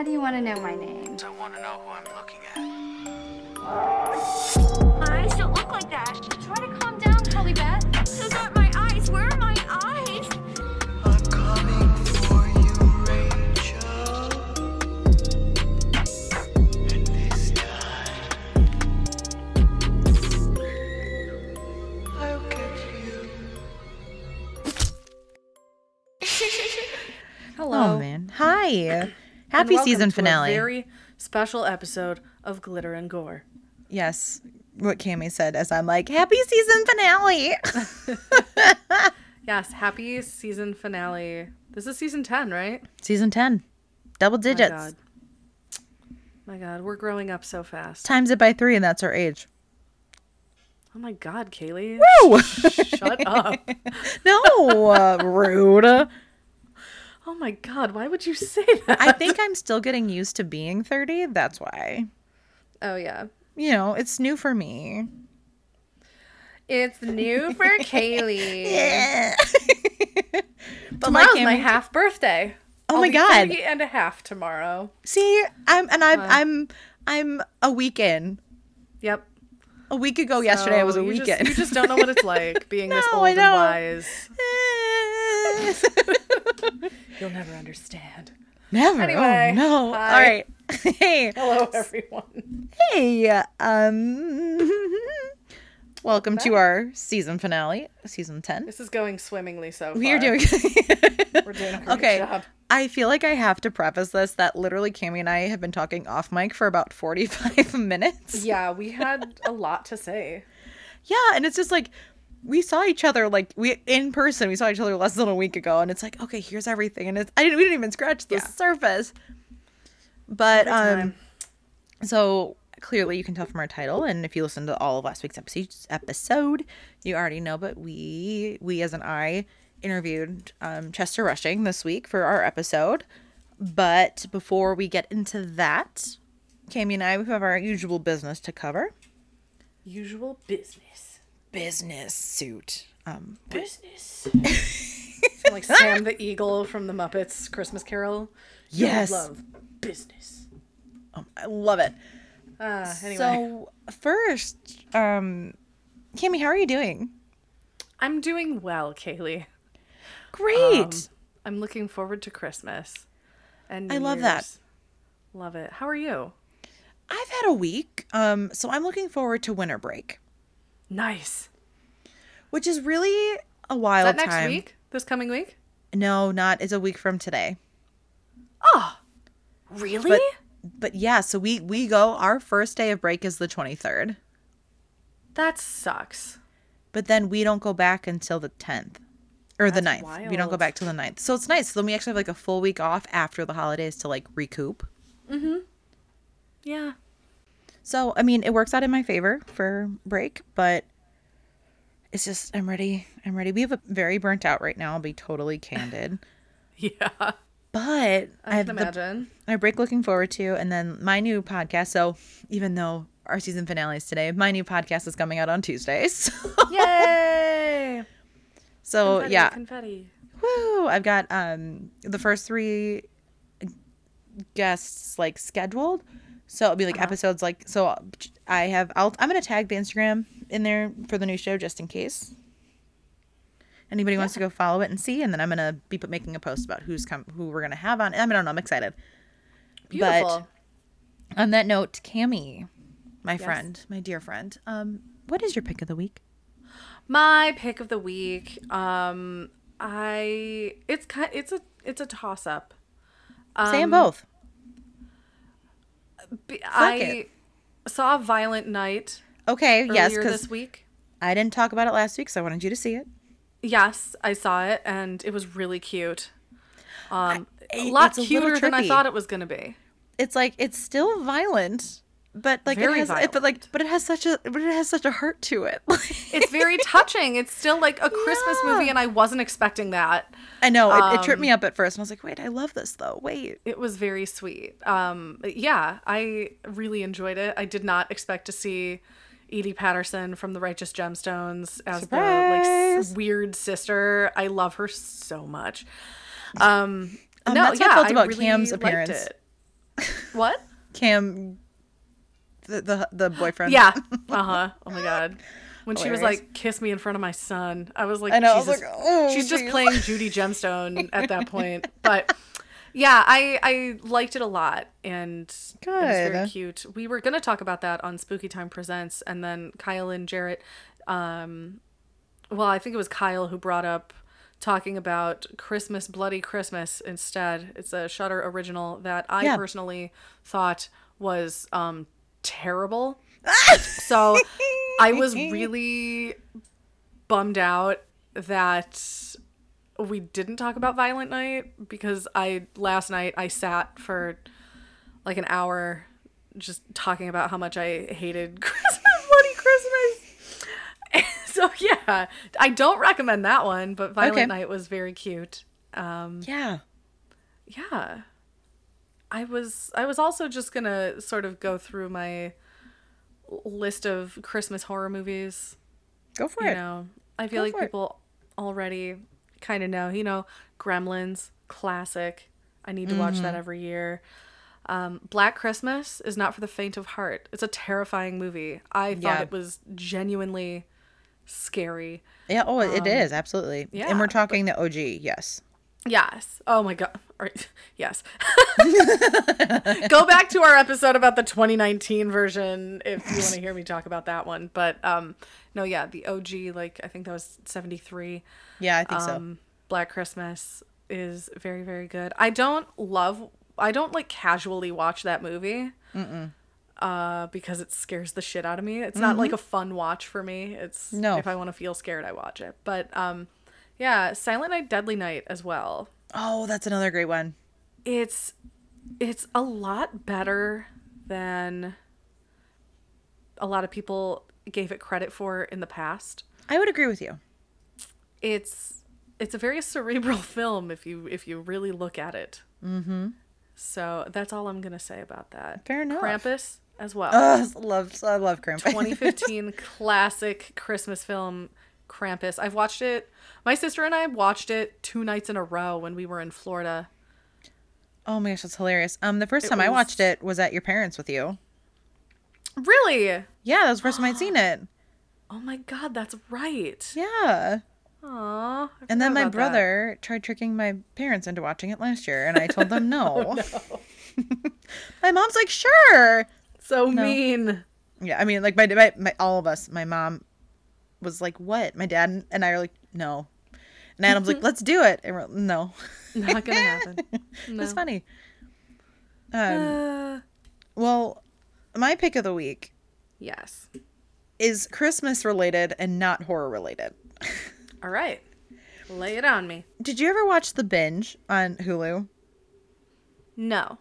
Why do you want to know my name? I want to know who I'm looking at. Eyes don't look like that. Try to calm down, Kelly Beth. Who got my eyes? Where are my eyes? I'm coming for you, Rachel. And this time, I'll get you. Hello. Oh man. Hi. Happy season finale. very special episode of Glitter and Gore. Yes. What Cami said as I'm like, happy season finale. Yes, happy season finale. This is season 10, right? season 10. Double My digits. God. My God, we're growing up so fast. Times it by three and that's our age. Oh my God, Kaylee. Woo! Shut up. no, uh, rude. Oh my God, why would you say that? I think I'm still getting used to being 30. That's why. Oh, yeah. You know, it's new for me. It's new for Kaylee. but Tomorrow's like, my half birthday. Oh I'll my God. and a half tomorrow. see, I'm and I'm I'm I'm a week in. Yep. A week ago yesterday I was a So weekend. Just, you just don't know what it's like being this old I and don't. You'll never understand. Never. Anyway, oh, no. hi. All right. Hey. Hello, everyone. Hey. Um. welcome to our season finale, season ten. This is going swimmingly so far. We are doing. We're doing a great okay. job. I feel like I have to preface this that literally Cami and I have been talking off mic for about forty-five minutes. Yeah, we had a lot to say. Yeah, and it's just like we saw each other like we in person. We saw each other less than a week ago, and it's like okay, here's everything, and it's I didn't we didn't even scratch the Yeah. surface. But um, so clearly you can tell from our title, and if you listen to all of last week's episode, episode you already know. But we we as an I interviewed um, Chester Rushing this week for our episode. But before we get into that, Cami and I we have our usual business to cover. Usual business. Business suit. Um, Business. Sound like Sam the Eagle from the Muppets Christmas Carol. You Yes. love business. Um, I love it. Uh, anyway, So first, um, Cami, how are you doing? I'm doing well, Kaylee. Great. Um, I'm looking forward to Christmas. And I New love that. Love it. How are you? I've had a week, um, so I'm looking forward to winter break, Nice. which is really a Is wild that next time. week? This coming week? No, not. It's a week from today. Oh, really? But but yeah, so we we go. Our first day of break is the 23rd, that sucks. but then we don't go back until the 10th. Or the That's 9th. We don't go back till the 9th. So it's nice. So then we actually have like a full week off after the holidays to like recoup. Mm-hmm. Yeah. So, I mean, it works out in my favor for break, but it's just I'm ready. I'm ready. We have a very burnt out right now. I'll be totally candid. Yeah. But I, I have can the, imagine. my break looking forward to, and then my new podcast. So even though our season finale is today, my new podcast is coming out on Tuesdays. Yay! so Confetti, yeah, Confetti. woo! I've got um the first three guests like scheduled. So it'll be like episodes like so I have I'll I'm gonna tag the Instagram in there for the new show just in case. Anybody wants to go follow it and see, and then I'm gonna be put, making a post about who's come who we're gonna have on. I, mean, I don't know. I'm excited. Beautiful. On that note, Cami, my friend, my dear friend, um, what is your pick of the week? My pick of the week. Um, I it's kind it's a it's a toss up. Say them Um, both. I it. saw Violent Night Okay, yes, this week. I didn't talk about it last week, so I wanted you to see it. Yes, I saw it and it was really cute. Um, a I- lot it's a little cuter than I thought it was gonna be. It's like it's still violent, but like Very it has, it, but like, but it has such a, but it has such a heart to it. It's very touching. It's still like a Christmas Yeah. movie, and I wasn't expecting that. I know it, it tripped Um, me up at first, and I was like, wait, I love this though. Wait, It was very sweet. Um, yeah, I really enjoyed it. I did not expect to see Edi Patterson from The Righteous Gemstones as the like s- weird sister. I love her so much. Um, Um, no, that's how I felt about really Cam's liked appearance. it. What? Cam, the the, the boyfriend. Yeah. Uh huh. Oh my god. When she was like, "Kiss me in front of my son," I was like, I know, I was Jesus. like, oh, she's just playing Judy Gemstone at that point. But yeah, I I liked it a lot, and it was very cute. We were gonna talk about that on Spooky Time Presents, and then Kyle and Jarrett. Um, well, I think it was Kyle who brought up talking about Christmas Bloody Christmas instead. It's a Shudder original that I Yeah. personally thought was um terrible. So I was really bummed out that we didn't talk about Violent Night because I last night I sat for like an hour just talking about how much I hated Christmas Bloody Christmas. so yeah, I don't recommend that one, but Violent Okay. Night was very cute. Um Yeah. yeah. I was I was also just going to sort of go through my list of Christmas horror movies Go for you it. know i feel Go like for it. people already kind of know you know gremlins classic i need to watch Mm-hmm. that every year um, black christmas is not for the faint of heart it's a terrifying movie i thought Yeah. it was genuinely scary Yeah. Oh, it is absolutely. Um, yeah, and we're but- talking the OG. Yes. Yes oh my god or, yes go back to our episode about the 2019 version if you want to hear me talk about that one but um no yeah the og like i think that was 73 Yeah, I think so. um, Black Christmas is very very good. I don't love I don't like casually watch that movie. Uh, because it scares the shit out of me. It's not like a fun watch for me. It's Mm-hmm. No. if I want to feel scared, I watch it. But um, yeah, Silent Night, Deadly Night as well. Oh, that's another great one. It's it's a lot better than a lot of people gave it credit for in the past. I would agree with you. it's it's a very cerebral film if you if you really look at it. Mm-hmm. So that's all I'm gonna say about that. Fair enough. Krampus as well. Oh, love, I love Krampus. 2015 classic Christmas film Krampus. I've watched it. My sister and I watched it two nights in a row when we were in Florida. oh my gosh, that's hilarious. Um, the first It time I watched it was at your parents with you. Really? Yeah, that was the first time I'd seen it. Oh my god, that's right. Yeah. Aw. I And then my about that. brother tried tricking my parents into watching it last year, and I told them no. my mom's like, sure. So mean. Yeah, I mean, like my, my my all of us. My mom was like, "What?" My dad and I are like, "No," and Adam's like, "Let's do it." And we're no, Not gonna happen. No. it's funny. Um, Uh, well, my pick of the week yes. is Christmas related and not horror related. All right. Lay it on me. Did you ever watch The Binge on Hulu? No.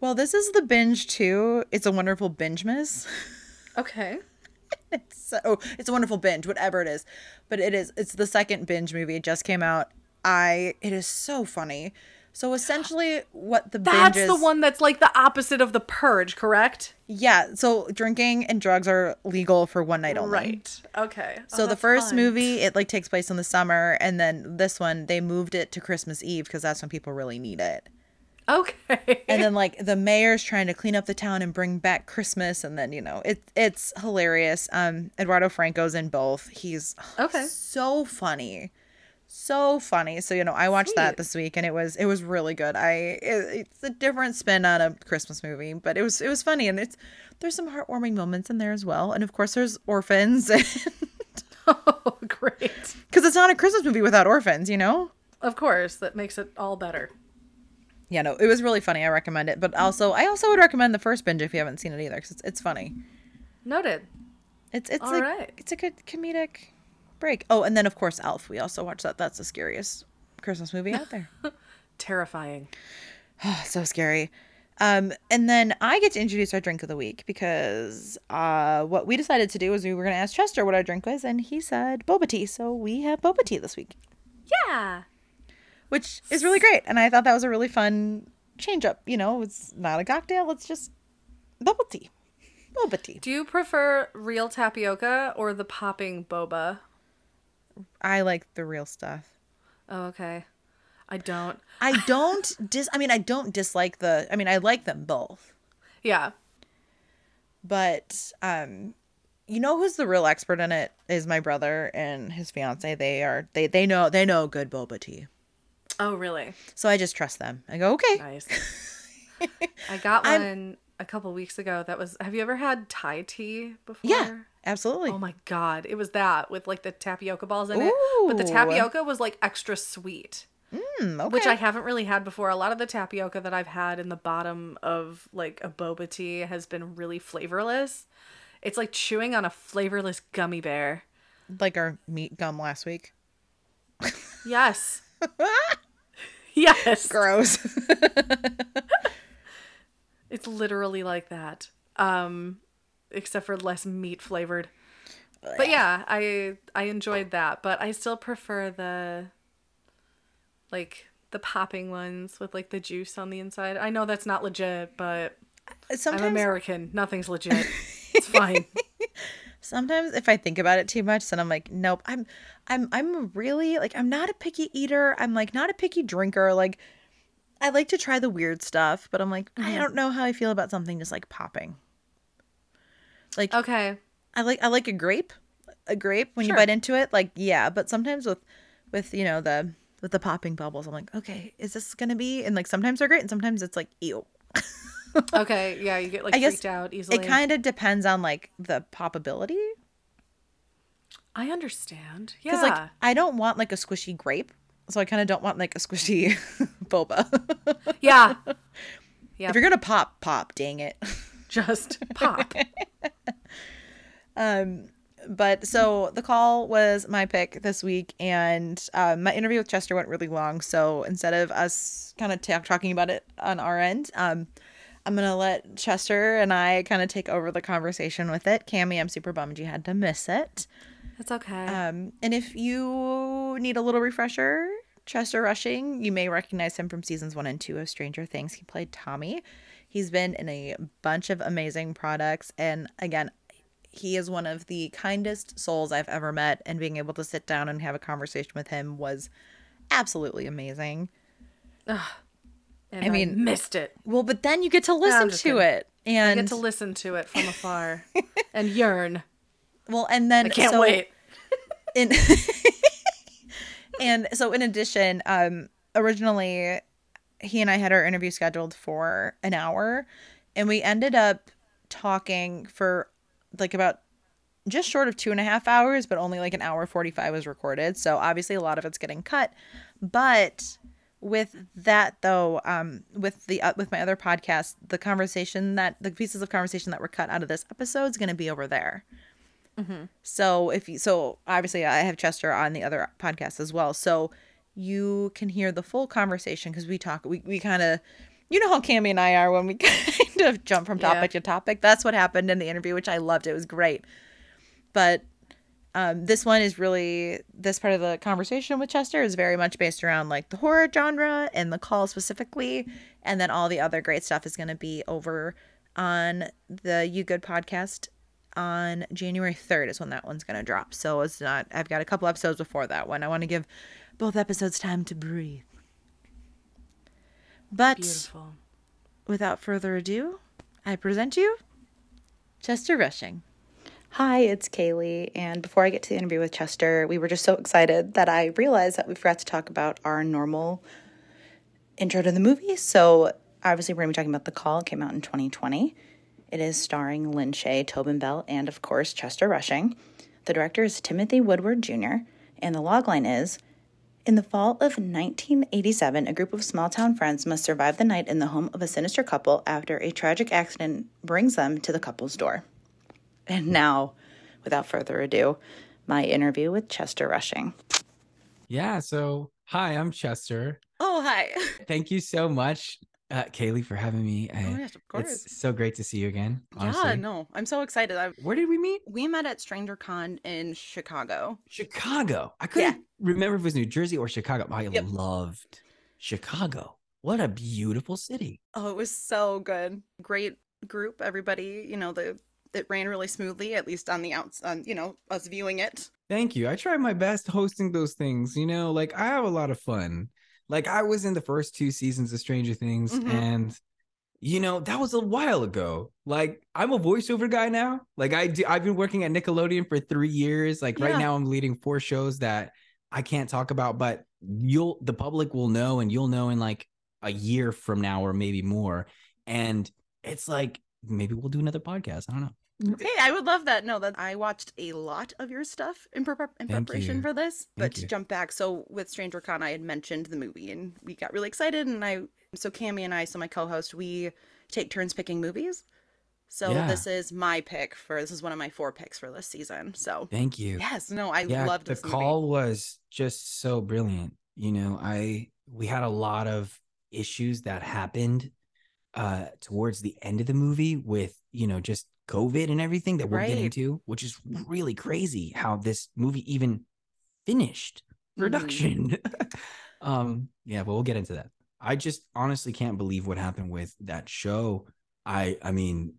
Well, this is the binge too. It's a wonderful binge miss. Okay. It's so oh, it's a wonderful binge, whatever it is. But it is it's the second binge movie. It just came out. I it is so funny. So essentially what the That's binge is the one that's like the opposite of the purge, correct? Yeah, so drinking and drugs are legal for one night only. Right. Okay. Oh, so Oh, the first fun. movie it like takes place in the summer and then this one they moved it to Christmas Eve because that's when people really need it. Okay. and then like the mayor's trying to clean up the town and bring back Christmas, and then you know it it's hilarious. Um, Eduardo Franco's in both. He's Okay. so funny, so funny. So you know I watched that this week, and it was it was really good. I it, it's a different spin on a Christmas movie, but it was it was funny, and it's there's some heartwarming moments in there as well, and of course there's orphans, And oh, great. because it's not a Christmas movie without orphans, you know. Of course, that makes it all better. Yeah, no, it was really funny. I recommend it, but also I also would recommend the first binge if you haven't seen it either, because it's, it's funny. Noted. It's it's All like right. it's a good comedic break. Oh, and then of course Elf. We also watched that. That's the scariest Christmas movie out there. Terrifying. so scary. Um, and then I get to introduce our drink of the week because uh, what we decided to do is we were going to ask Chester what our drink was, and he said boba tea. So we have boba tea this week, Yeah. Which is really great. And I thought that was a really fun change up. You know, it's not a cocktail; it's just bubble tea, boba tea. Do you prefer real tapioca or the popping boba? I like the real stuff. Oh, okay. I don't. I don't dis. I mean, I don't dislike the. I mean, I like them both, Yeah. but um, you know who's the real expert in it is my brother and his fiance. They are they they know they know good boba tea. Oh, really? So I just trust them. I go okay. Nice. I got I'm- one a couple weeks ago. That was. Have you ever had Thai tea before? Yeah, absolutely. Oh my god, it was that with like the tapioca balls in it. But the tapioca was like extra sweet, Hmm, okay. which I haven't really had before. A lot of the tapioca that I've had in the bottom of like a boba tea has been really flavorless. It's like chewing on a flavorless gummy bear. like our meat gum last week. Yes. yes. Gross. It's literally like that. Um except for less meat flavored. But yeah, I I enjoyed that, but I still prefer the like the popping ones with like the juice on the inside. I know that's not legit, but sometimes, I'm American. Nothing's legit. It's fine. sometimes if I think about it too much, then I'm like, nope. I'm, I'm, I'm really like I'm not a picky eater. I'm like not a picky drinker. Like I like to try the weird stuff, but I'm like I mm-hmm. don't know how I feel about something just like popping. Like Okay. I like I like a grape, a grape when Sure. you bite into it. Like yeah, but sometimes with, with you know the with the popping bubbles, I'm like, okay, is this gonna be? And like sometimes they're great, and sometimes it's like ew. Okay. Yeah, you get like I freaked out easily. It kind of depends on like the poppability. I understand. Yeah. Because like I don't want like a squishy grape, so I kind of don't want like a squishy boba. yeah. Yeah. If you're gonna pop, pop. Dang it. Just pop. um But so the call was my pick this week, and um, my interview with Chester went really long. So instead of us kind of ta- talking about it on our end, um, I'm gonna let Chester and I kind of take over the conversation with it. Cammy, I'm super bummed you had to miss it. It's okay. Um, and if you need a little refresher, Chester Rushing, you may recognize him from seasons one and two of Stranger Things. He played Tommy. He's been in a bunch of amazing products. And again, he is one of the kindest souls I've ever met. And being able to sit down and have a conversation with him was absolutely amazing. And I mean- missed it. Well, but then you get to listen just to kidding. it. I And get to listen to it from afar and yearn. well, and then I can't so- wait. in and so in addition um originally he and i had our interview scheduled for an hour and we ended up talking for like about just short of two and a half hours but only like an hour 45 was recorded so obviously a lot of it's getting cut but with that though um with the uh, with my other podcast the conversation that the pieces of conversation that were cut out of this episode is going to be over there so if you so obviously I have Chester on the other podcast as well. So you can hear the full conversation because we talk we, we kind of you know how Cammy and I are when we kind of jump from Yeah. topic to topic. That's what happened in the interview, which I loved. It was great. But um, this one is really this part of the conversation with Chester is very much based around like the horror genre and the call specifically, and then all the other great stuff is going to be over on the You Good podcast on January 3rd is when that one's going to drop. So it's not, I've got a couple episodes before that one. I want to give both episodes time to breathe. But Beautiful. without further ado, I present you Chester Rushing. Hi, it's Kaylee. And before I get to the interview with Chester, we were just so excited that I realized that we forgot to talk about our normal intro to the movie. So, obviously, we're going to be talking about The Call. It came out in 2020. It is starring Lin Shaye, Tobin Bell, and of course, Chester Rushing. The director is Timothy Woodward Jr., and the logline is In the fall of 1987, a group of small town friends must survive the night in the home of a sinister couple after a tragic accident brings them to the couple's door. And now, without further ado, my interview with Chester Rushing. Yeah. So, hi, I'm Chester. Oh, hi. Thank you so much, uh, Kaylee, for having me. I- Oh, yes, of course. It's so great to see you again. Yeah, no, I'm so excited. I, Where did we meet? we met at Stranger Con in Chicago. Chicago. I couldn't remember if it was New Jersey or Chicago. I Yep. loved Chicago. What a beautiful city. Oh, it was so good. Great group. Everybody, you know, the it ran really smoothly, at least on the outs on, you know, us viewing it. Thank you. I try my best hosting those things. You know, like I have a lot of fun. Like I was in the first two seasons of Stranger Things, Mhm. and you know that was a while ago. Like I'm a voiceover guy now. Like I do, I've been working at Nickelodeon for three years. Like right now, I'm leading four shows that I can't talk about, but you'll the public will know, and you'll know in like a year from now or maybe more. And it's like maybe we'll do another podcast. I don't know. Hey, I would love that. No, that I watched a lot of your stuff in, prep in preparation you. for this. but to you. jump back, so with Stranger Con, I had mentioned the movie, and we got really excited. And I, so Cami and I, so my co-host, we take turns picking movies. So Yeah. this is my pick for this is one of my four picks for this season. So Thank you. yes, no, I yeah, loved the this movie. call was just so brilliant. You know, I we had a lot of issues that happened uh towards the end of the movie with, you know, just COVID and everything that we'll get Right. into, which is really crazy how this movie even finished Mhm. production. um, yeah, but we'll get into that. I just honestly can't believe what happened with that show. I I mean,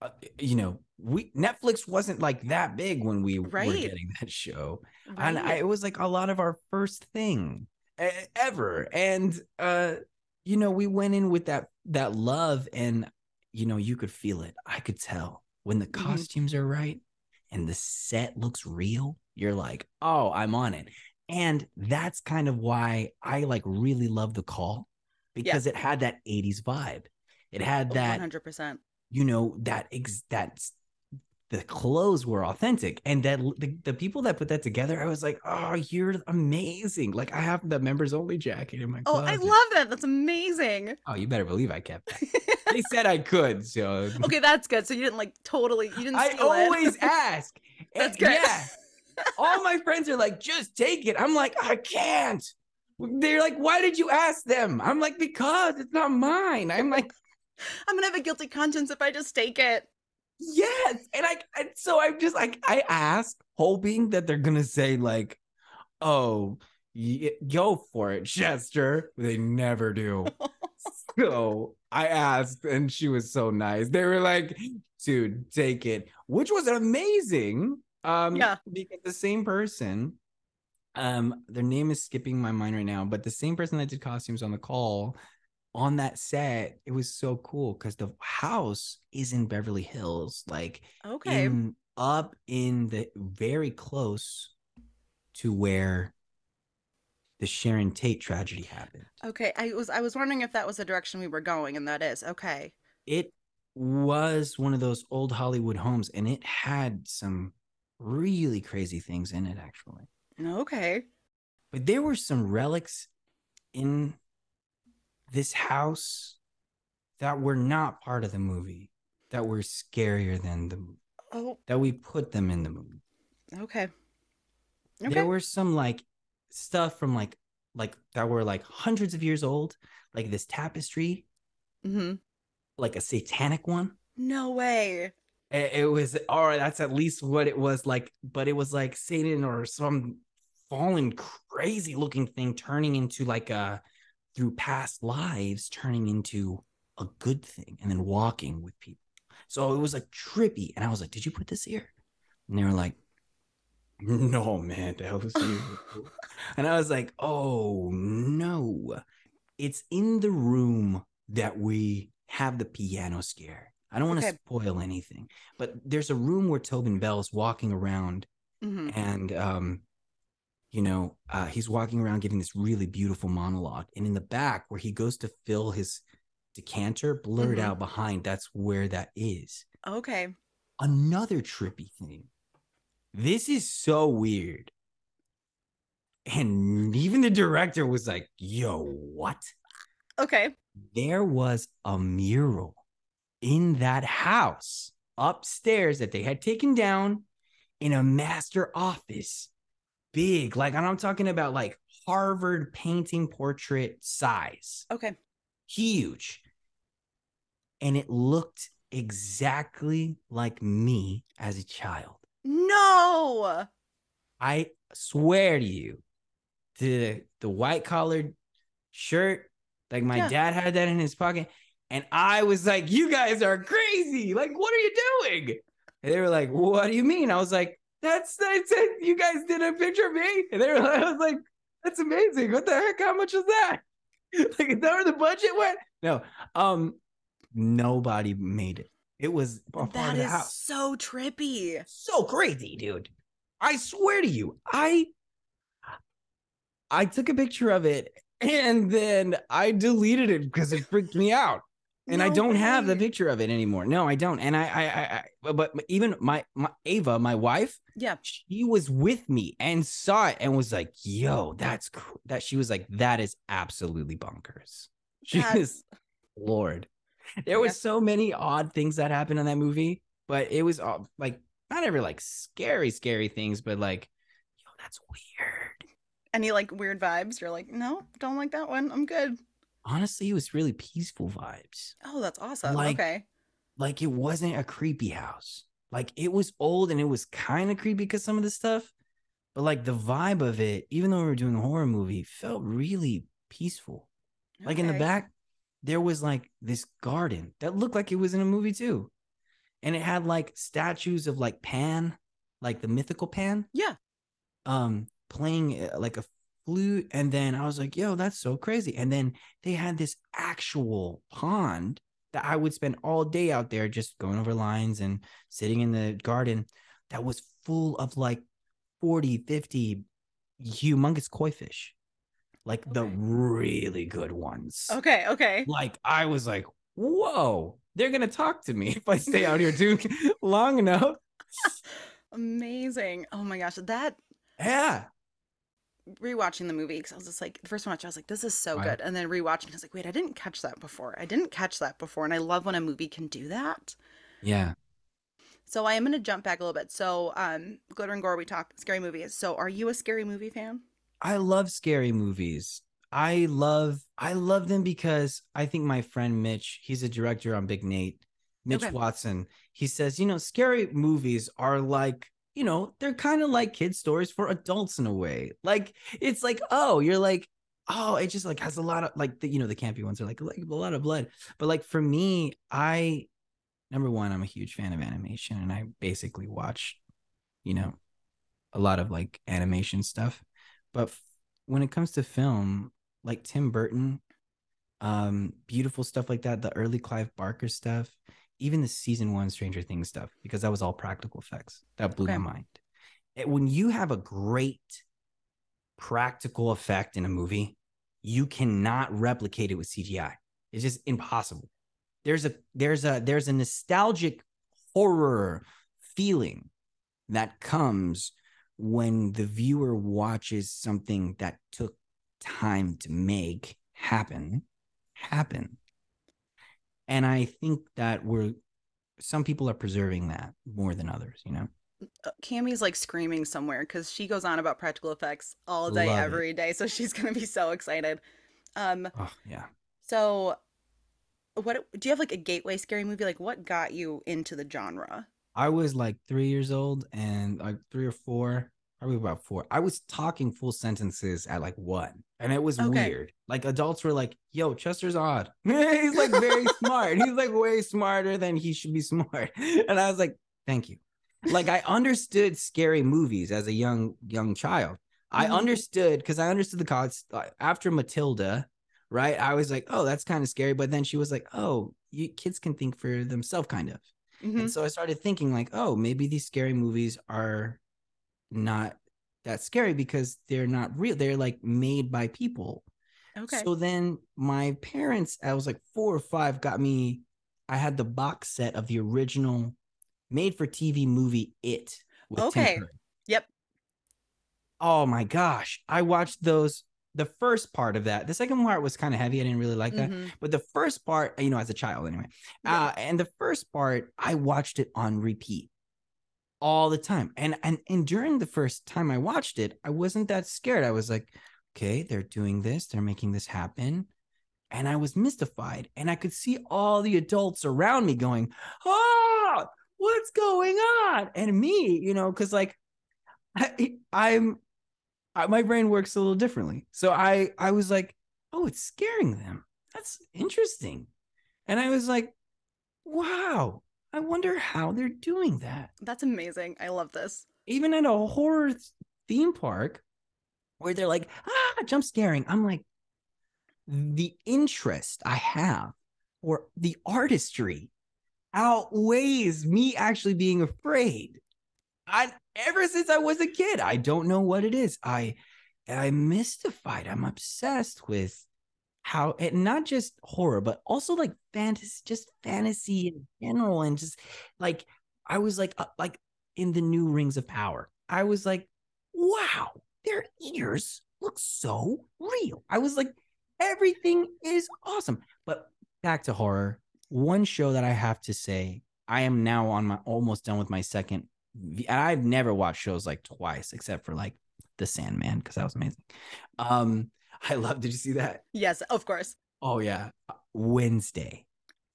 uh, you know, we Netflix wasn't like that big when we were getting that show and I, it was like a lot of our first thing ever and uh you know we went in with that that love and you know you could feel it i could tell when the Mhm. costumes are right and the set looks real you're like oh i'm on it and that's kind of why i like really love the call because it had that 80s vibe it had Oh, that 100%. you know that ex- that's the clothes were authentic and that the, the people that put that together i was like oh you're amazing like i have the members only jacket in my closet. Oh, I love that. That's amazing. oh you better believe i kept that they said i could so okay, that's good. So you didn't like totally. You didn't. i always ask That's good. yeah all my friends are like just take it i'm like i can't they're like why did you ask them i'm like because it's not mine i'm like I'm gonna have a guilty conscience if I just take it. Yes, and I and so I'm just like I ask, hoping that they're gonna say like, "Oh, y- go for it, Chester." They never do. so I asked, and she was so nice. They were like, "Dude, take it," which was amazing. Um, Yeah. because the same person, um, their name is skipping my mind right now, but the same person that did costumes on the call on that set, it was so cool because the house is in Beverly Hills, like Okay. in up in the very close to where the Sharon Tate tragedy happened. Okay. I was I was wondering if that was the direction we were going, and that is okay. It was one of those old Hollywood homes, and it had some really crazy things in it, actually. Okay. But there were some relics in this house that were not part of the movie, that were scarier than the movie, Oh. that we put them in the movie. Okay. Okay. There were some like stuff from like like that were like hundreds of years old, like this tapestry, hmm like a satanic one. No way. It, it was all right. That's at least what it was like, but it was like Satan or some fallen crazy looking thing turning into like a through past lives turning into a good thing and then walking with people. So it was like trippy, and I was like, "Did you put this here?" And they were like, "No, man, that was you." and I was like, "Oh no, it's in the room that we have the piano scare." I don't want to Okay. spoil anything, but there's a room where Tobin Bell's walking around hmm and um you know uh he's walking around giving this really beautiful monologue and in the back where he goes to fill his decanter blurred Mhm. out behind that's where that is Okay. another trippy thing this is so weird and even the director was like yo what Okay. there was a mural in that house upstairs that they had taken down in a master office. Big, like, and I'm talking about like Harvard painting portrait size, Okay. huge. And it looked exactly like me as a child. No. I swear to you, the the white collared shirt, like my Yeah. dad had that in his pocket, and I was like, "You guys are crazy! Like, what are you doing?" And they were like, "What do you mean?" I was like, "That's that's it. You guys did a picture of me," and they were, I was like, That's amazing. What the heck? How much was that? Like, is that where the budget went? No. Um, nobody made it. It was That the house. so trippy. so crazy, dude. I swear to you, I I took a picture of it and then I deleted it because it freaked me out. And I don't have the picture of it anymore. No, I don't. And I, I, I, I but even my, my Ava, my wife, Yeah. she was with me and saw it and was like, "Yo, that's cr-. that." She was like, "That is absolutely bonkers." She That's- was, Lord. There was so many odd things that happened in that movie, but it was all like not ever like scary, scary things, but like, yo, that's weird. Any like weird vibes? You're like, no, don't like that one. I'm good. Honestly, it was really peaceful vibes. Oh, that's awesome. Like- okay. Like it wasn't a creepy house. Like it was old and it was kind of creepy because some of the stuff, but like the vibe of it, even though we were doing a horror movie, felt really peaceful. Like in the back, there was like this garden that looked like it was in a movie too. And it had like statues of like Pan, like the mythical Pan. Yeah. Um, playing uh, like a flute. And then I was like, yo, that's so crazy. And then they had this actual pond that I would spend all day out there just going over lines and sitting in the garden that was full of like 40, 50 humongous koi fish. Like the really good ones. Okay. Okay. Like I was like, whoa, they're gonna talk to me if I stay out here too long enough. Amazing. Oh my gosh. That Yeah. Rewatching the movie because I was just like the first watch I was like this is so Right. good and then rewatching I was like wait I didn't catch that before I didn't catch that before and I love when a movie can do that Yeah. so I am gonna jump back a little bit so um glitter and gore we talked scary movies so are you a scary movie fan I love scary movies. I love I love them because I think my friend Mitch, he's a director on Big Nate, Mitch Okay. Watson. He says, you know, scary movies are like, you know, they're kind of like kid stories for adults in a way. Like it's like, oh, you're like, oh, it just like has a lot of like the, you know, the campy ones are like, like a lot of blood. But like for me, I number one, I'm a huge fan of animation and I basically watch, you know, a lot of like animation stuff. But f- when it comes to film, like Tim Burton, um, beautiful stuff like that, the early Clive Barker stuff, even the season one Stranger Things stuff, because that was all practical effects. That blew Okay. my mind. And when you have a great practical effect in a movie, you cannot replicate it with CGI. It's just impossible. There's a there's a there's a nostalgic horror feeling that comes when the viewer watches something that took time to make happen happen and i think that we're some people are preserving that more than others you know? Uh, Cammy's like screaming somewhere because she goes on about practical effects all day Love it. every day so she's gonna be so excited. Um oh yeah. so what do you have like a gateway scary movie? Like what got you into the genre? I was like three years old and like three or four probably about four. I was talking full sentences at like one and it was Okay. weird. Like adults were like yo chester's odd. He's like very smart. He's like way smarter than he should be smart. And i was like thank you. Like i understood scary movies as a young young child. I Mhm. understood because i understood the uh, after matilda right i was like oh that's kind of scary. But then she was like oh you kids can think for themselves kind of. Mhm. and so I started thinking like, oh, maybe these scary movies are not that scary because they're not real. They're like made by people. okay So then my parents, I was like four or five, got me. I had the box set of the original made for TV movie It. with Okay. Yep. Oh my gosh. I watched those the first part of that. The second part was kind of heavy. I didn't really like that. Mhm. But the first part, you know, as a child anyway. Yeah. Uh, and the first part, I watched it on repeat all the time. And and and during the first time I watched it, I wasn't that scared. I was like, okay, they're doing this, they're making this happen. And I was mystified. And I could see all the adults around me going, oh, what's going on? And me, you know, because like I, I'm I, my brain works a little differently. So I I was like, oh, it's scaring them. That's interesting. And I was like, wow, I wonder how they're doing that. That's amazing. I love this. Even at a horror theme park, where they're like, ah, jump scaring. I'm like, the interest I have or the artistry outweighs me actually being afraid. I ever since I was a kid, I don't know what it is. I I'm mystified. I'm obsessed with how and not just horror, but also like fantasy, just fantasy in general, and just like I was like uh, like in the new Rings of Power. I was like, wow, their ears look so real. I was like, everything is awesome. But back to horror. One show that I have to say, I am now on my almost done with my second. I've never watched shows like twice, except for like The Sandman, because that was amazing. Um, I love. Did you see that? Yes, of course. Oh yeah, uh, Wednesday,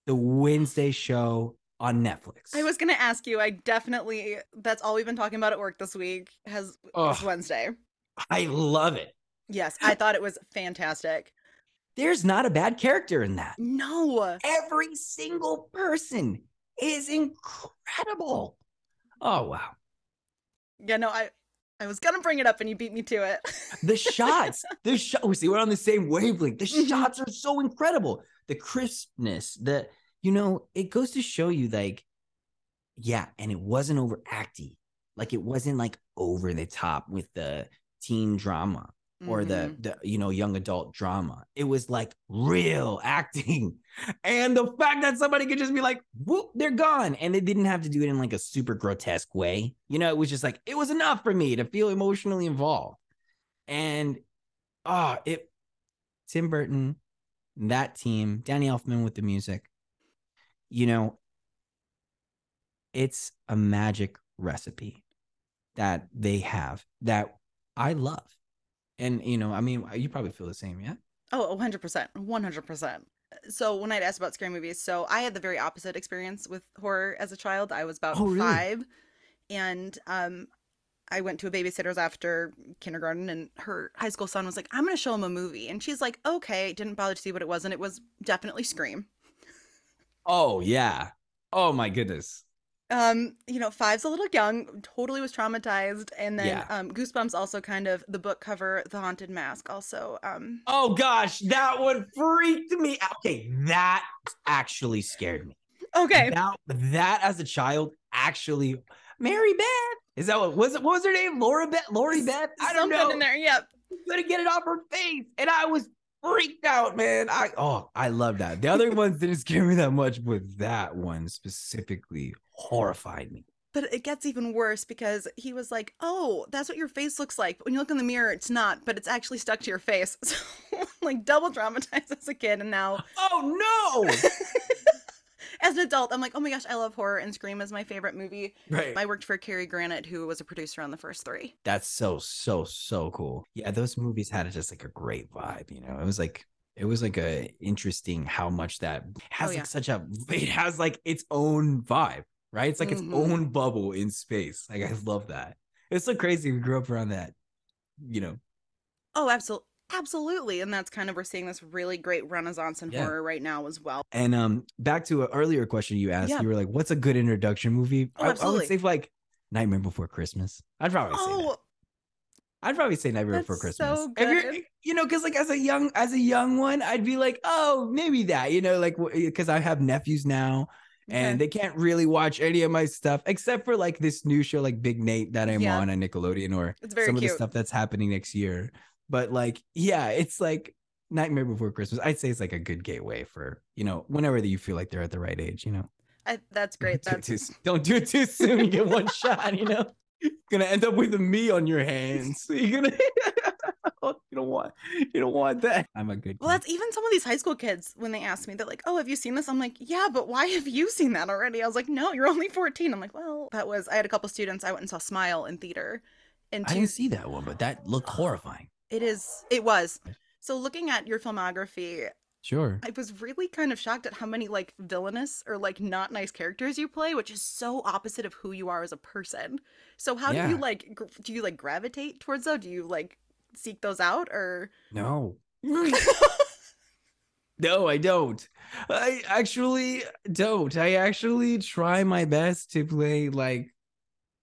the Wednesday show on Netflix. I was gonna ask you. I definitely. That's all we've been talking about at work this week. Has is Wednesday. I love it. Yes, I thought it was fantastic. There's not a bad character in that. No. Every single person is incredible. Oh wow. Yeah, no, I I was gonna bring it up and you beat me to it. The shots, the shot. We see we're on the same wavelength. The Mhm. shots are so incredible. The crispness, the you know, it goes to show you like, yeah, and it wasn't overacty. Like it wasn't like over the top with the teen drama or Mhm. the the you know young adult drama. It was like real acting, and the fact that somebody could just be like, "Whoop, they're gone," and they didn't have to do it in like a super grotesque way. You know, it was just like it was enough for me to feel emotionally involved, and ah, it. Tim Burton, that team, Danny Elfman with the music. You know, it's a magic recipe that they have that I love. And you know, I mean, you probably feel the same, yeah? Oh, 100%. 100%. So, when I'd asked about scary movies, so I had the very opposite experience with horror as a child. I was about Oh, really? five, and um, I went to a babysitter's after kindergarten, and her high school son was like, I'm going to show him a movie. And she's like, okay, didn't bother to see what it was, and it was definitely Scream. Oh, yeah. Oh my goodness. Um, you know, five's a little young, totally was traumatized. And then Yeah. um, Goosebumps also kind of the book cover, The Haunted Mask, also. Um, Oh gosh, that one freaked me. out. Okay, that actually scared me. okay. That, that as a child actually Mary Beth. Is that what was it? What was her name? Laura Beth? Lori Beth? I don't Something know. in there, yep. couldn't get it off her face. And I was freaked out, man. I oh, I love that. The other ones didn't scare me that much, but that one specifically horrified me. But it gets even worse because he was like, "Oh, that's what your face looks like." But when you look in the mirror, it's not, but it's actually stuck to your face. So, like, double traumatized as a kid, and now Oh no! as an adult, I'm like, "Oh my gosh, I love horror, and Scream is my favorite movie." right. I worked for Cary Granat, who was a producer on the first three. That's so so so cool. Yeah, those movies had just like a great vibe. You know, it was like it was like a interesting how much that has Oh, yeah. like such a it has like its own vibe, right? It's like its Mhm. own bubble in space. Like I love that. It's so crazy we grew up around that. You know, Oh, absolutely. Absolutely. And that's kind of we're seeing this really great renaissance in Yeah. horror right now as well. And um, back to an earlier question you asked, Yeah. you were like, "What's a good introduction movie?" Oh, I, I would say like Nightmare Before Christmas. I'd probably say that. Oh, I'd probably say Nightmare Before Christmas. so If you're, you know, because like as a young as a young one, I'd be like, "Oh, maybe that," you know, like because I have nephews now. And they can't really watch any of my stuff except for like this new show, like Big Nate, that I'm Yeah. on on Nickelodeon, or It's very some of the stuff that's happening next year. But like, yeah, it's like Nightmare Before Christmas. I'd say it's like a good gateway for you know whenever that you feel like they're at the right age. You know, I, that's great. Don't do it too- don't do it too soon. You get one shot. You know, gonna end up with a me on your hands. You're gonna. you don't want. You don't want that. I'm a good. well, kid. that's even some of these high school kids when they ask me, they're like, "Oh, have you seen this?" I'm like, "Yeah, but why have you seen that already?" I was like, "No, you're only 14." I'm like, "Well, that was." I had a couple students. I went and saw Smile in theater, and I didn't see that one, but that looked horrifying. It is. It was. So looking at your filmography, Sure. I was really kind of shocked at how many like villainous or like not nice characters you play, which is so opposite of who you are as a person. So how do you like gr- do you like gravitate towards those? Do you like seek those out or No. no, I don't. I actually don't. I actually try my best to play like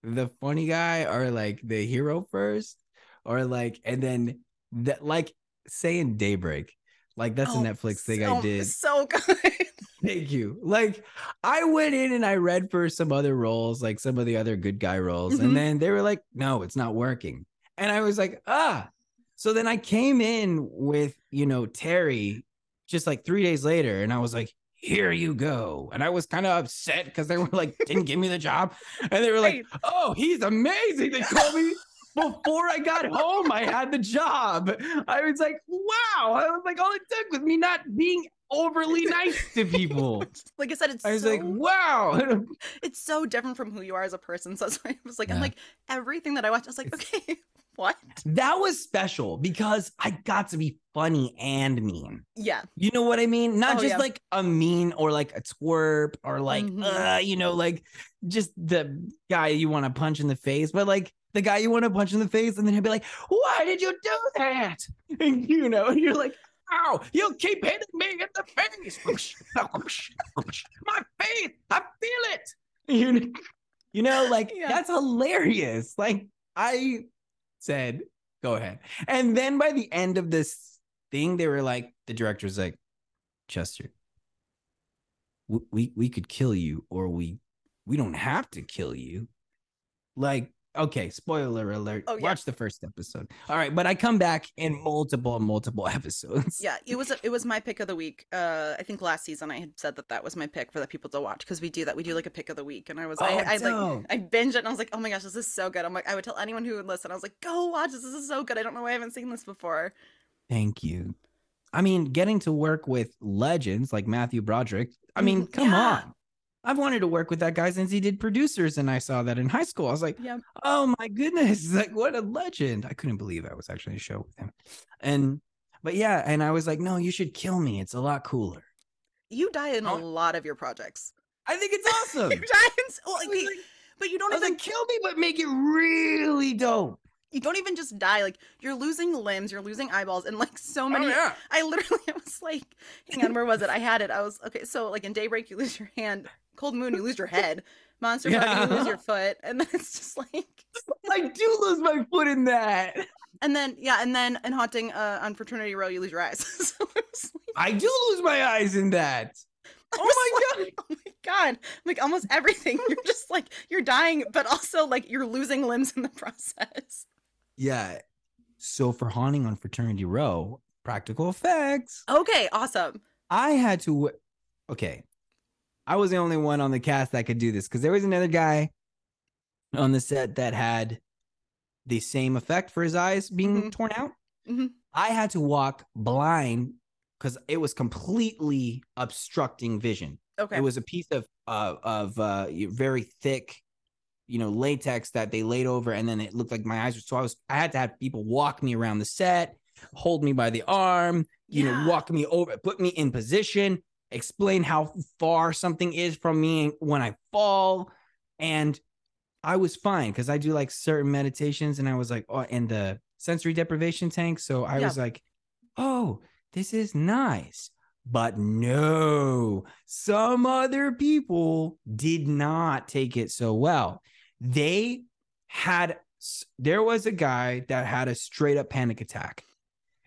the funny guy or like the hero first. Or like, and then that, like, saying Daybreak, like that's Oh, a Netflix thing I did. So good. Thank you. Like I went in and I read for some other roles, like some of the other good guy roles, Mhm. and then they were like, "No, it's not working." And I was like, "Ah." So then I came in with, you know, Terry just like 3 days later and I was like, "Here you go." And I was kind of upset cuz they were like didn't give me the job. And they were like, "Oh, he's amazing." They called me before I got home, I had the job. I was like, wow. I was like, all it took was me not being overly nice to people. like I said, it's I was so, like, wow. it's so different from who you are as a person. So that's why I was like, I'm like everything that I watched, I was like, okay, what? that was special because I got to be funny and mean. Yeah. You know what I mean? Not Oh, just yeah. like a mean or like a twerp or like, Mhm. uh, you know, like just the guy you want to punch in the face, but like the guy you want to punch in the face, and then he'll be like, "Why did you do that?" And you know, and you're like, "Ow! You keep hitting me in the face." My face, I feel it. You know, you know, like Yeah. that's hilarious. Like I said, go ahead. And then by the end of this thing, they were like, the director's like, Chester, we we could kill you, or we we don't have to kill you. Like, okay, spoiler alert. Oh, yeah. Watch the first episode. All right, but I come back in multiple, multiple episodes. Yeah, it was it was my pick of the week. Uh, I think last season I had said that that was my pick for the people to watch because we do that. We do like a pick of the week, and I was Oh, I, I like. I binged it and I was like, oh my gosh, this is so good. I'm like, I would tell anyone who would listen. I was like, go watch this. This is so good. I don't know why I haven't seen this before. Thank you. I mean, getting to work with legends like Matthew Broderick. I mean, Mhm, come yeah. on. I've wanted to work with that guy since he did producers, and I saw that in high school. I was like, Yeah. oh my goodness, like what a legend. I couldn't believe I was actually in a show with him. And but yeah, and I was like, no, you should kill me. It's a lot cooler. You die in a Oh. lot of your projects. I think it's awesome. you die in, well, like, like- but you don't I was even like, kill me, but make it really dope. you don't even just die. Like you're losing limbs, you're losing eyeballs, and like so oh, many. Oh, yeah. I literally I was like, hang on, where was it? I had it. I was okay. So like in Daybreak, you lose your hand. Cold Moon, you lose your head. Monster Party, you lose your foot, and then it's just like, I do lose my foot in that. and then yeah, and then in Haunting uh, on Fraternity Row, you lose your eyes. so like, I do lose my eyes in that. Oh my like, Oh my god! Like almost everything. You're just like you're dying, but also like you're losing limbs in the process. Yeah. So for haunting on Fraternity Row, practical effects, Okay, awesome. I had to. Okay, I was the only one on the cast that could do this because there was another guy on the set that had the same effect for his eyes being Mhm. torn out. Mhm. I had to walk blind because it was completely obstructing vision. Okay. It was a piece of uh, of uh, very thick, you know, latex that they laid over, and then it looked like my eyes were. So I was, I had to have people walk me around the set, hold me by the arm, you Yeah. know, walk me over, put me in position, explain how far something is from me when I fall, and I was fine because I do like certain meditations, and I was like, oh, and the sensory deprivation tank. So I Yeah. was like, oh, this is nice. But no, some other people did not take it so well. They had, there was a guy that had a straight up panic attack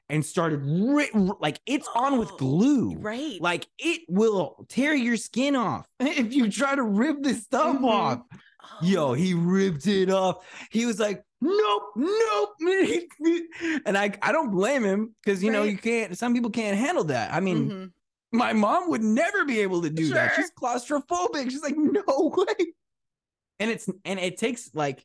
and started ri- like it's on with glue. right. Like it will tear your skin off if you try to rip this stuff Mhm. off. Yo, Oh, he ripped it off. He was like, nope, nope. and I, I don't blame him because you know you can't. Some people can't handle that. I mean, mhm. my mom would never be able to do that. She's claustrophobic. She's like, no way. And it's and it takes like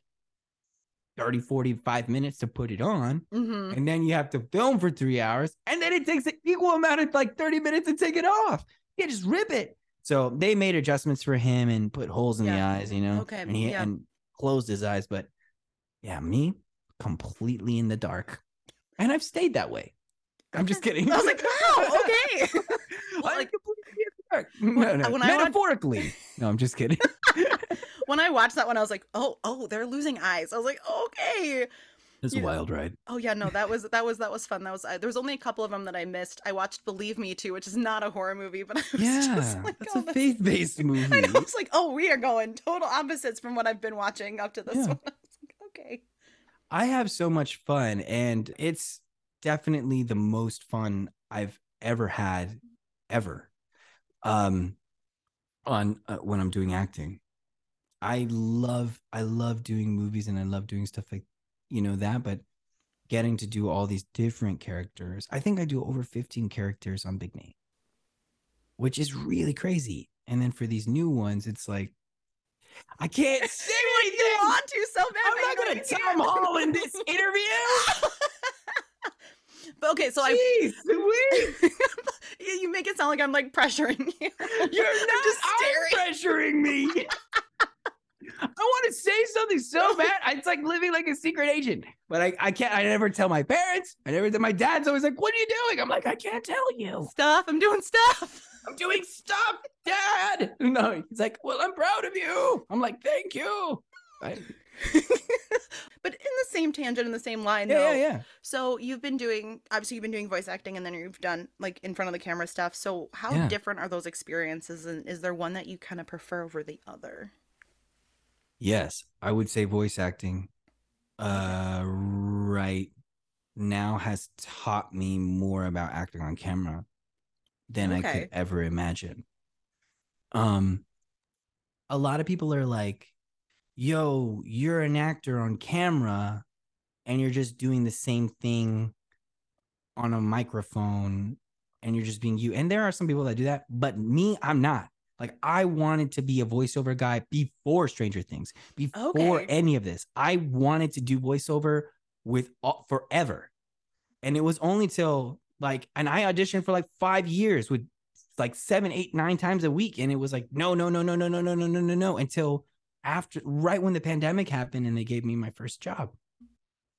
30, 45 minutes to put it on. Mhm. And then you have to film for three hours. And then it takes an equal amount of like 30 minutes to take it off. You just rip it. So they made adjustments for him and put holes in the eyes, you know. Okay, And he yeah. and closed his eyes. But yeah, me completely in the dark. And I've stayed that way. I'm just kidding. I was like, wow, okay. I'm like- completely in the dark. No, no, when I watch- metaphorically. No, I'm just kidding. when I watched that one, I was like, oh, oh, they're losing eyes. I was like, okay. It's a a wild ride. Oh yeah, no, that was that was that was fun. That was uh, there was only a couple of them that I missed. I watched Believe Me too, which is not a horror movie, but I was Yeah, just like, that's oh, a faith-based movie. I know. I was like, oh, we are going total opposites from what I've been watching up to this Yeah. one. I was like, okay. I have so much fun, and it's definitely the most fun I've ever had, ever. Um, on uh, when I'm doing acting, I love I love doing movies and I love doing stuff like you know that, but getting to do all these different characters. I think I do over 15 characters on Big Name, which is really crazy. And then for these new ones, it's like I can't say anything. You want to so bad. I'm not gonna Tom. Holland this interview. But okay, so I Jeez, Louise, you you make it sound like I'm like pressuring you. you're not just I'm pressuring me. I want to say something so bad. It's like living like a secret agent, but I, I can't. I never tell my parents. I never. Did my dad's always like, "What are you doing?" I'm like, "I can't tell you. Stuff. I'm doing stuff. I'm doing stuff, Dad." No, he's like, "Well, I'm proud of you." I'm like, "Thank you." I, but in the same tangent, in the same line, yeah, though. yeah, yeah. So you've been doing obviously you've been doing voice acting and then you've done like in front of the camera stuff. So how Yeah. different are those experiences and is there one that you kind of prefer over the other? Yes, I would say voice acting uh right now has taught me more about acting on camera than I could ever imagine. Um a lot of people are like, "Yo, you're an actor on camera and you're just doing the same thing on a microphone and you're just being you." And there are some people that do that, but me, I'm not. Like I wanted to be a voiceover guy before Stranger Things, before Okay. any of this. I wanted to do voiceover with all, forever. And it was only till like, and I auditioned for like five years with like seven, eight, nine times a week. And it was like, no, no, no, no, no, no, no, no, no, no, no, until after, right when the pandemic happened and they gave me my first job.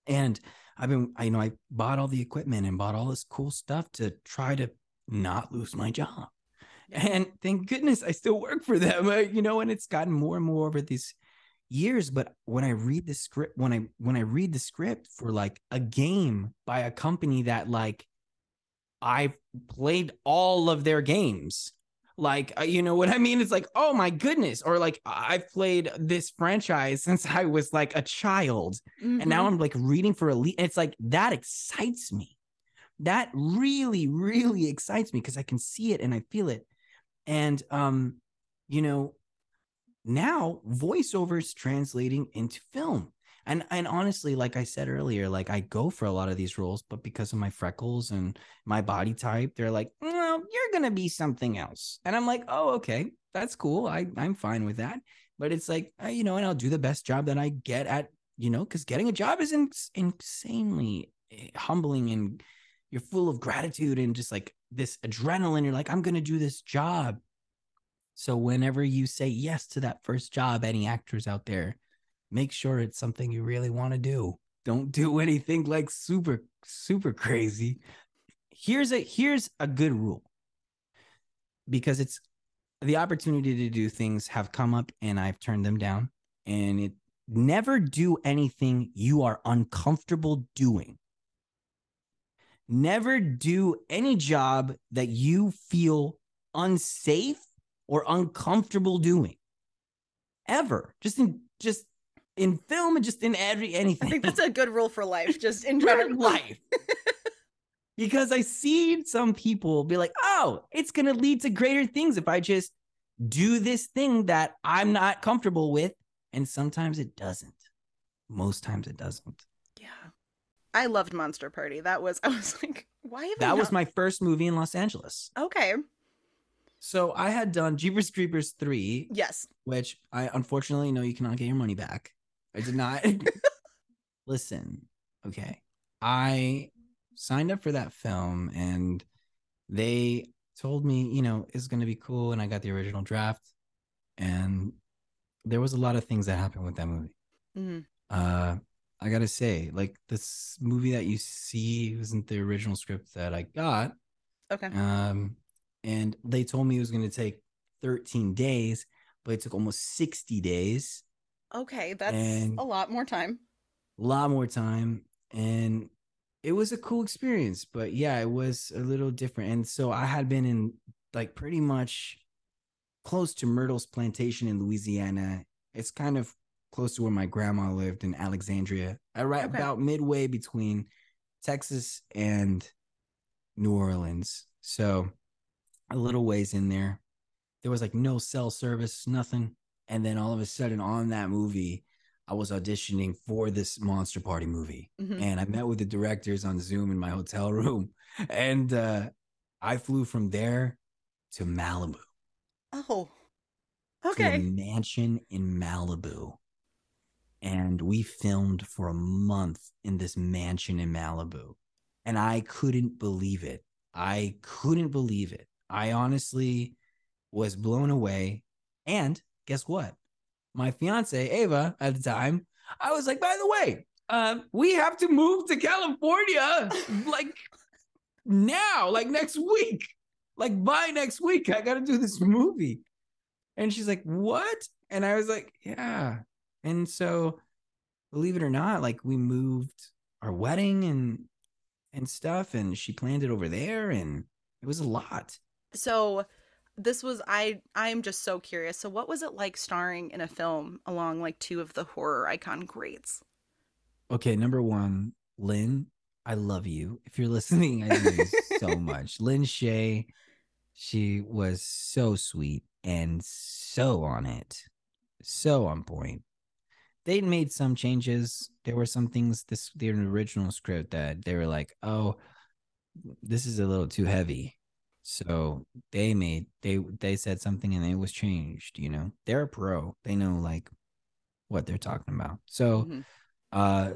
And I've been, I you know, I bought all the equipment and bought all this cool stuff to try to not lose my job. And thank goodness I still work for them, uh, you know, and it's gotten more and more over these years. But when I read the script, when I when I read the script for like a game by a company that like I've played all of their games, like uh, you know what I mean? It's like, oh my goodness, or like I've played this franchise since I was like a child and Mm-hmm. now I'm like reading for elite. And it's like that excites me. That really, really excites me because I can see it and I feel it. And um, you know, now voiceover is translating into film. And and honestly, like I said earlier, like I go for a lot of these roles, but because of my freckles and my body type, they're like, well, you're gonna be something else. And I'm like, oh, okay, that's cool. I I'm fine with that. But it's like, you know, and I'll do the best job that I get at you know, because getting a job is ins- insanely eh, humbling and you're full of gratitude and just like this adrenaline. You're like, I'm going to do this job. So whenever you say yes to that first job, any actors out there, make sure it's something you really want to do. Don't do anything like super, super crazy. Here's a here's a good rule. Because it's the opportunity to do things have come up and I've turned them down. And it never do anything you are uncomfortable doing. Never do any job that you feel unsafe or uncomfortable doing. Ever. Just in just in film and just in every anything. I think that's a good rule for life, just in general. life. because I see some people be like, oh, it's going to lead to greater things if I just do this thing that I'm not comfortable with. And sometimes it doesn't. Most times it doesn't. I loved Monster Party. That was I was like, why have That was my first movie in Los Angeles. Okay. So I had done Jeepers Creepers 3, Yes. which I unfortunately know you cannot get your money back. I did not. Listen, okay. I signed up for that film and they told me, you know, it's going to be cool. And I got the original draft. And there was a lot of things that happened with that movie. Mhm. Uh, I got to say, like, this movie that you see wasn't the original script that I got. Okay. Um, and they told me it was to take 13 days, but it took almost 60 days, Okay. That's and- a lot more time. a lot more time. And it was a cool experience, but yeah, it was a little different. And so I had been in like pretty much close to Myrtle's plantation in Louisiana. It's kind of close to where my grandma lived in Alexandria. I right Okay. about midway between Texas and New Orleans. So a little ways in there. There was like no cell service, nothing. And then all of a sudden on that movie, I was auditioning for this monster party movie. Mhm. And I met with the directors on Zoom in my hotel room. And uh I flew from there to Malibu Oh. to a Okay. mansion in Malibu. And we filmed for a month in this mansion in Malibu. And I couldn't believe it. I couldn't believe it. I honestly was blown away. And guess what? My fiance, Ava, at the time, I was like, by the way, um, we have to move to California like now, like next week. Like by next week, I got to do this movie. And she's like, What? And I was like, Yeah. And so, believe it or not, like we moved our wedding and and stuff, and she planned it over there, and it was a lot. So this was I I'm just so curious. So what was it like starring in a film along like two of the horror icon greats? Okay, number one, Lin, I love you. If you're listening, I love you so much. Lin Shaye, she was so sweet and so on it, so on point. They made some changes. There were some things this the original script that they were like, oh, this is a little too heavy. So they made they they said something and it was changed, you know. They're a pro. They know like what they're talking about. So Mhm. uh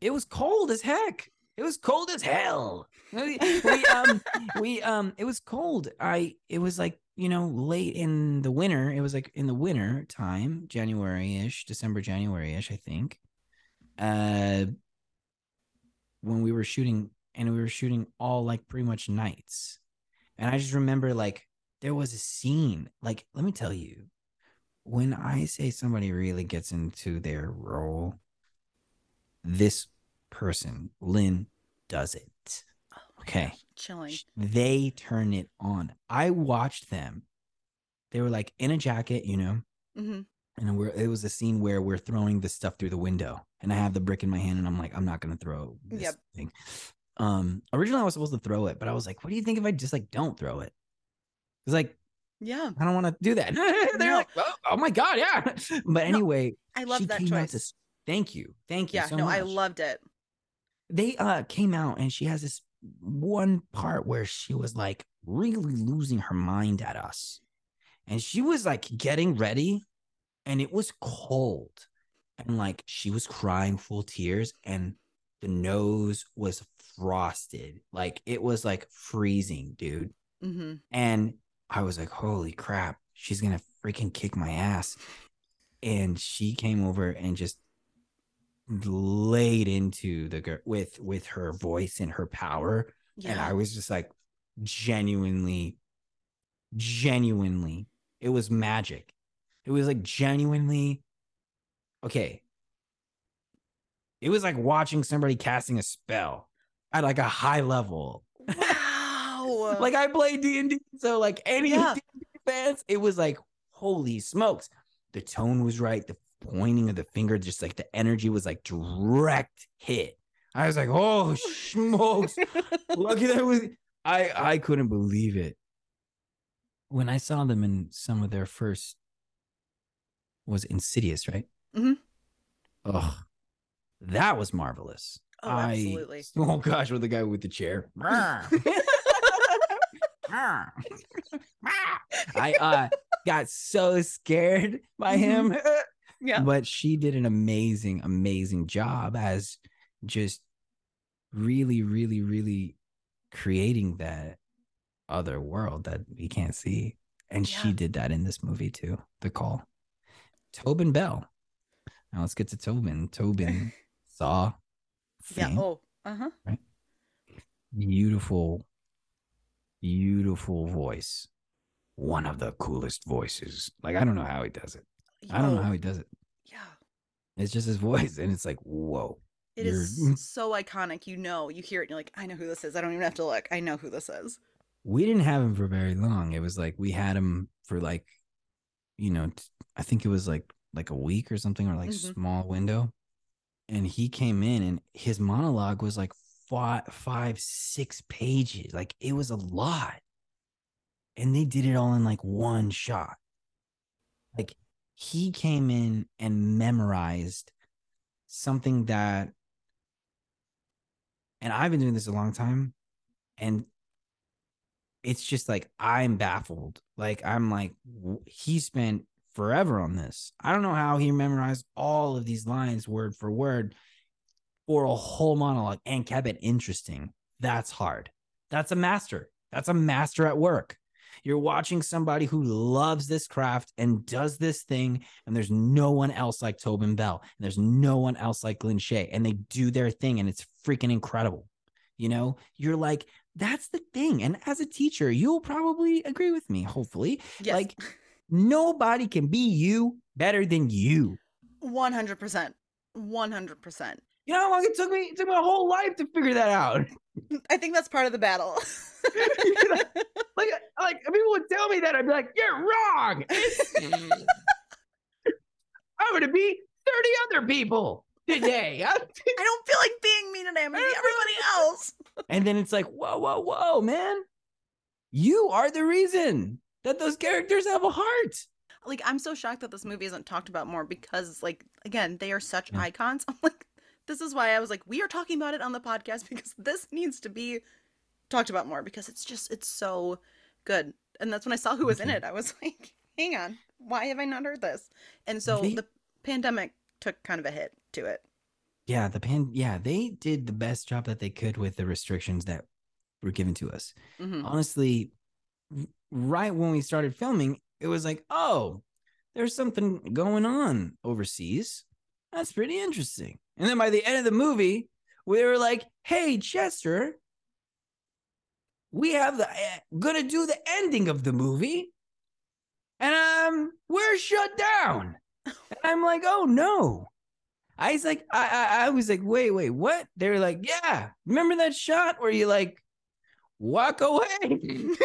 it was cold as heck it was cold as hell we, we um we um it was cold i it was like you know late in the winter it was like in the winter time january-ish december january-ish i think uh when we were shooting and we were shooting all like pretty much nights and i just remember like there was a scene like let me tell you when i say somebody really gets into their role this person, Lin, does it. Okay. Chilling. They turn it on. I watched them. They were like in a jacket, you know, hmm and we're it was a scene where we're throwing this stuff through the window, and I have the brick in my hand, and I'm like, I'm not gonna throw this Yep. thing. Um, originally I was supposed to throw it, but I was like, what do you think if I just like don't throw it? It's like Yeah. I don't want to do that. They're No. like, oh, oh my god, yeah. But anyway, I love that choice. to thank you, thank you. yeah, so no, I loved it. they uh came out and she has this one part where she was like really losing her mind at us. And she was like getting ready and it was cold. And like she was crying full tears and the nose was frosted. Like it was like freezing dude. Hmm and I was like, holy crap, she's gonna freaking kick my ass. And she came over and just laid into the girl with with her voice and her power. Yeah. And I was just like genuinely, genuinely, it was magic. It was like genuinely okay. It was like watching somebody casting a spell at like a high level wow. like I play D and D, so like any Yeah. D&D fans, it was like holy smokes. The tone was right, the pointing of the finger, just like the energy was like direct hit. I was like, oh smokes! Lucky that was I I couldn't believe it when I saw them in some of their first was Insidious, right? Mm-hmm. Oh, that was marvelous. Oh, I- absolutely. oh gosh, with the guy with the chair. I uh got so scared by him. Yeah. But she did an amazing, amazing job as just really, really, really creating that other world that we can't see. And she did that in this movie too. The call. Tobin Bell. Now let's get to Tobin. Tobin saw Yeah. Oh. Uh huh. beautiful, beautiful voice. One of the coolest voices. Like I don't know how he does it. I don't know how he does it. Yeah. It's just his voice, and it's like, whoa. It You're- is so iconic. You know, you hear it, and you're like, I know who this is. I don't even have to look. I know who this is. We didn't have him for very long. It was like we had him for like, you know, I think it was like like a week or something, or like Mhm. small window. And he came in and his monologue was like five, five, six pages. Like it was a lot. And they did it all in like one shot. Like he came in and memorized something that, and I've been doing this a long time. And it's just like I'm baffled. Like I'm like he spent forever on this. I don't know how he memorized all of these lines word for word for a whole monologue and kept it interesting. That's hard. That's a master. That's a master at work. You're watching somebody who loves this craft and does this thing, and there's no one else like Tobin Bell, and there's no one else like Lin Shaye, and they do their thing, and it's freaking incredible. You know, you're like, that's the thing. And as a teacher, you'll probably agree with me, hopefully. Yes. Like, nobody can be you better than you. 100%. 100%. You know how long it took me? It took my whole life to figure that out. I think that's part of the battle. like, like people would tell me that, I'd be like, "You're wrong." Mm. I'm gonna be thirty other people today. I don't feel like being mean today. I'm gonna be everybody else. and then it's like, whoa, whoa, whoa, man! You are the reason that those characters have a heart. Like I'm so shocked that this movie isn't talked about more because, like, again, they are such Yeah. icons. I'm like, this is why I was like, we are talking about it on the podcast because this needs to be talked about more because it's just it's so good. And that's when I saw who was in it. I was like, hang on, why have I not heard this? And so They- the pandemic took kind of a hit to it. Yeah, the pan. Yeah, they did the best job that they could with the restrictions that were given to us. hmm honestly, right when we started filming, it was like, oh, there's something going on overseas. That's pretty interesting. And then by the end of the movie, we were like, hey, Chester, we have the uh, gonna do the ending of the movie, and um, we're shut down. And I'm like, oh no. I was like, I, I, I was like, wait, wait, what? They were like, yeah. Remember that shot where you like walk away?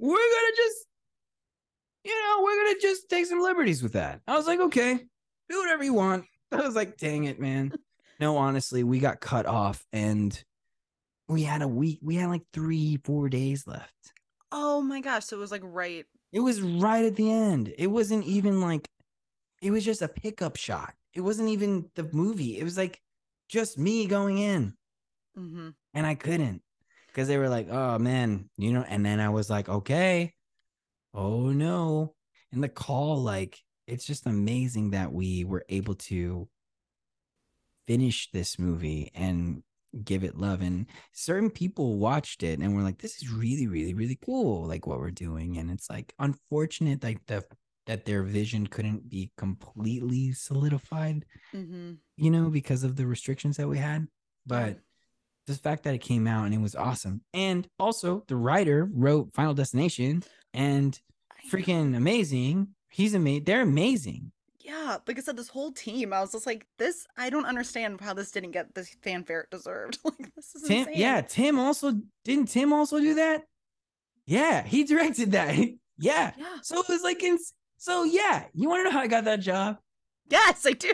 we're gonna just you know we're gonna just take some liberties with that i was like okay do whatever you want i was like dang it man no honestly we got cut off and we had a week we had like three four days left Oh my gosh! So it was like right. it was right at the end it wasn't even like it was just a pickup shot it wasn't even the movie it was like just me going in hmm and I couldn't because they were like, "Oh man," you know. And then I was like, "Okay, oh no!" And the call, like, it's just amazing that we were able to finish this movie and give it love. And certain people watched it and were like, "This is really, really, really cool, like what we're doing." And it's like unfortunate, like the that their vision couldn't be completely solidified, hmm you know, because of the restrictions that we had. But the fact that it came out and it was awesome. And also the writer wrote Final Destination and freaking amazing. He's amazing. They're amazing. Yeah, like I said, this whole team, I was just like, this. I don't understand how this didn't get the fanfare it deserved. like this is Tim, insane. yeah, Tim also didn't Tim also do that? Yeah, he directed that. yeah. Yeah. So it was like in so yeah, you want to know how I got that job? Yes, I do.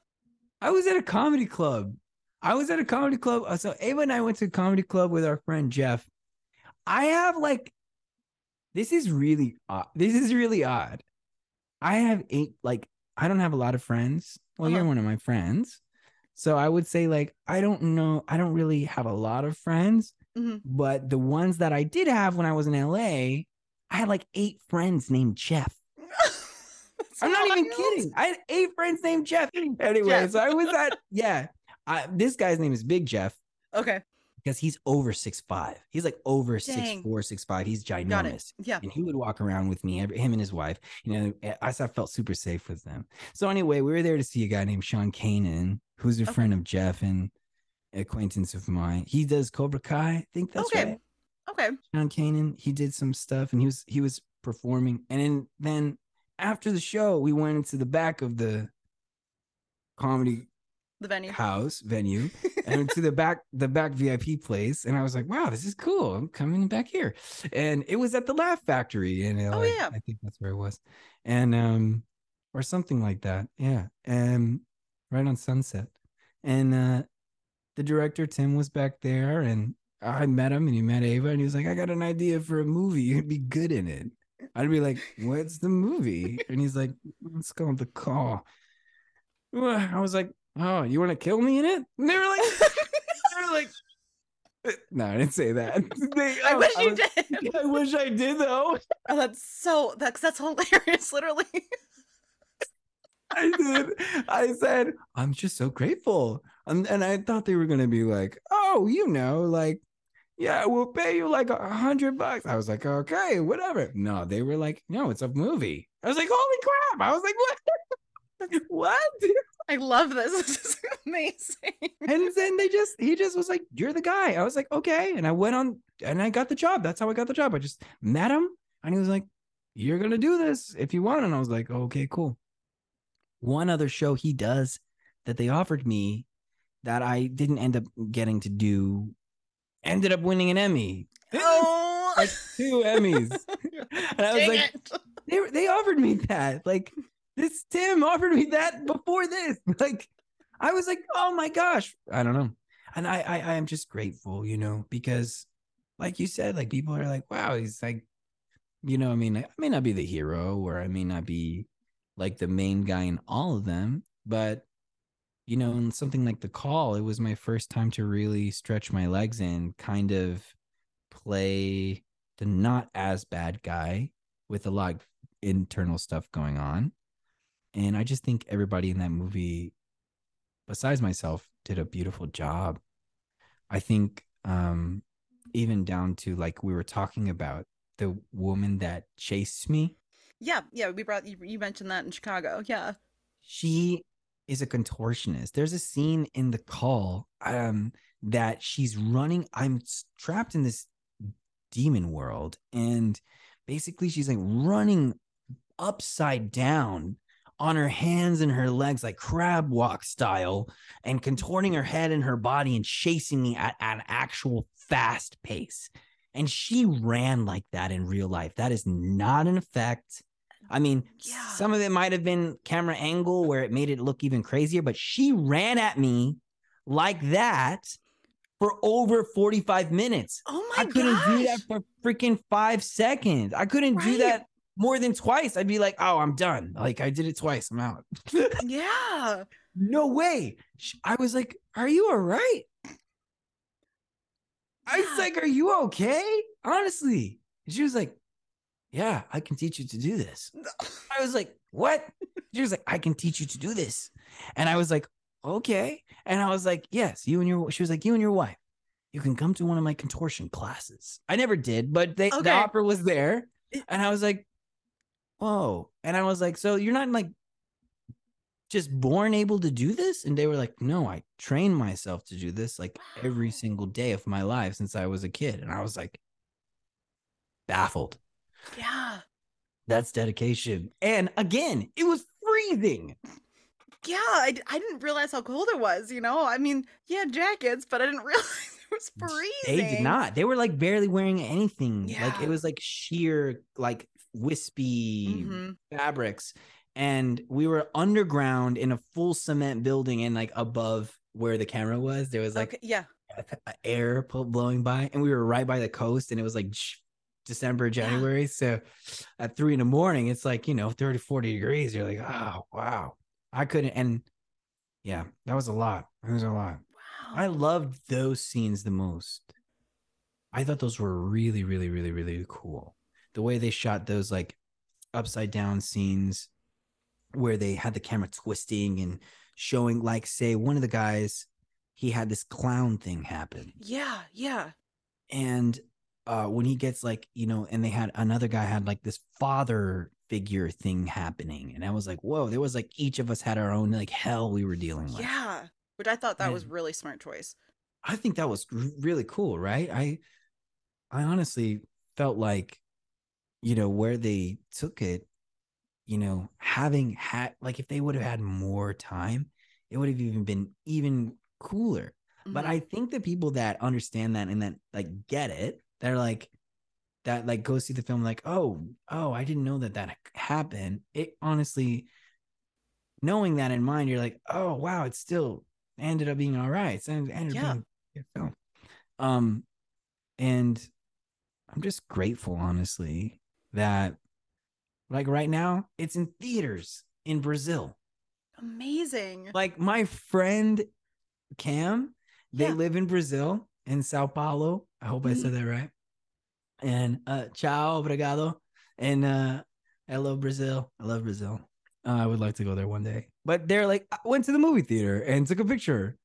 I was at a comedy club. I was at a comedy club. uh, So Ava and I went to a comedy club with our friend Jeff. I have like, this is really odd. This is really odd. I have eight, like, I don't have a lot of friends. Well, you're Uh-huh. one of my friends. So I would say, like, I don't know. I don't really have a lot of friends, Mhm. but the ones that I did have when I was in LA, I had like eight friends named Jeff. I'm not even kidding. I had eight friends named Jeff. Anyway, Jeff. so I was at yeah. I, this guy's name is Big Jeff Okay, because he's over six five. He's like over six Dang. four, six five. He's ginormous. Yeah. And he would walk around with me, every- him and his wife. You know, eh, I, I felt super safe with them. So anyway, we were there to see a guy named Sean Kanan, who's a Okay. friend of Jeff and acquaintance of mine. He does Cobra Kai. I think that's Okay. right. Okay. Sean Kanan. He did some stuff and he was he was performing. And then then after the show, we went into the back of the comedy The venue. house venue and to the back the back VIP place and I was like wow this is cool. I'm coming back here. And it was at the Laugh Factory in LA Oh, yeah. I think that's where it was. And um or something like that. Yeah. And right on Sunset. And uh the director Tim was back there and I met him and he met Ava and he was like I got an idea for a movie. You'd be good in it. I'd be like what's the movie? And he's like it's called The Call. I was like, "Oh, you want to kill me in it?" And they were like, "They were like, "Uh, no, I didn't say that." They- I wish you was- did. I wish I did though. Oh, that's so that's that's hilarious. Literally. I did. I said, "I'm just so grateful," and, and I thought they were gonna be like, "Oh, you know, like." Yeah, we'll pay you like a hundred bucks. I was like, okay, whatever. No, they were like, no, it's a movie. I was like, holy crap. I was like, what? what? I love this. This is amazing. and then they just he just was like you're the guy i was like okay and i went on and i got the job that's how i got the job i just met him and he was like you're gonna do this if you want and i was like okay cool one other show he does that they offered me that i didn't end up getting to do ended up winning an emmy Oh, like two emmys and i was dang like it. they, they offered me that. Like this Tim offered me that before this. Like I was like, oh my gosh, I don't know. And I I, I am just grateful, you know, because like you said, like people are like, wow, he's like, you know, I mean, I may not be the hero or I may not be like the main guy in all of them, but you know, in something like the call, it was my first time to really stretch my legs and kind of play the not as bad guy with a lot of internal stuff going on. And I just think everybody in that movie, besides myself, did a beautiful job. I think um even down to like we were talking about the woman that chased me, Yeah, yeah. We brought you. You mentioned that in Chicago. Yeah. she is a contortionist. There's a scene in the call um that she's running. I'm trapped in this demon world, and basically she's like running upside down on her hands and her legs, like crab walk style, and contorting her head and her body and chasing me at, at an actual fast pace. And she ran like that in real life. That is not an effect. I mean, Yeah. some of it might have been camera angle where it made it look even crazier, but she ran at me like that for over 45 minutes. Oh my I couldn't do that for freaking five seconds. I couldn't do that more than twice. I'd be like, oh, I'm done. Like I did it twice. I'm out. Yeah. no way. I was like, are you all right? I was like, are you okay? Honestly. And she was like, yeah, I can teach you to do this. I was like, what? She was like, I can teach you to do this. And I was like, okay. And I was like, yes, you and your, she was like, you and your wife, you can come to one of my contortion classes. I never did, but they, Okay. the offer was there. And I was like, whoa. And I was like, so you're not like just born able to do this? And they were like, no, I trained myself to do this like every single day of my life since I was a kid. And I was like, baffled. Yeah. That's dedication. And again, it was freezing. Yeah. I, I didn't realize how cold it was. You know, I mean, yeah, jackets, but I didn't realize it was freezing. They did not. They were like barely wearing anything. Like Yeah. it was like sheer, like wispy Mhm. fabrics. And we were underground in a full cement building, and like above where the camera was, there was like okay. Yeah. air blowing by, and we were right by the coast, and it was like December, January. So at three in the morning, it's like, you know, 30, 40 degrees. You're like, oh, wow. I couldn't. And yeah, that was a lot. It was a lot. Wow. I loved those scenes the most. I thought those were really, really, really, really cool. The way they shot those like upside down scenes where they had the camera twisting and showing, like, say, one of the guys, he had this clown thing happen. Yeah. Yeah. And uh when he gets like, you know, and they had another guy had like this father figure thing happening. And I was like, whoa, there was like each of us had our own like hell we were dealing with. Yeah. Which I thought that was really smart choice. I think that was r- really cool, right? I I honestly felt like you know where they took it, you know, having had like if they would have had more time, it would have even been even cooler. But Mhm. I think the people that understand that and that like get it, they're like that like go see the film like, oh, oh, I didn't know that that happened. It honestly, knowing that in mind, you're like, oh wow, it still ended up being all right. It ended ended up Yeah. being a good film. Um, and I'm just grateful, honestly, that like right now it's in theaters in Brazil amazing. like my friend Cam, they Yeah. live in Brazil in Sao Paulo. I hope I said that right. And uh ciao, obrigado. And uh I love Brazil. I love Brazil. Uh, I would like to go there one day. But they're like, I went to the movie theater and took a picture.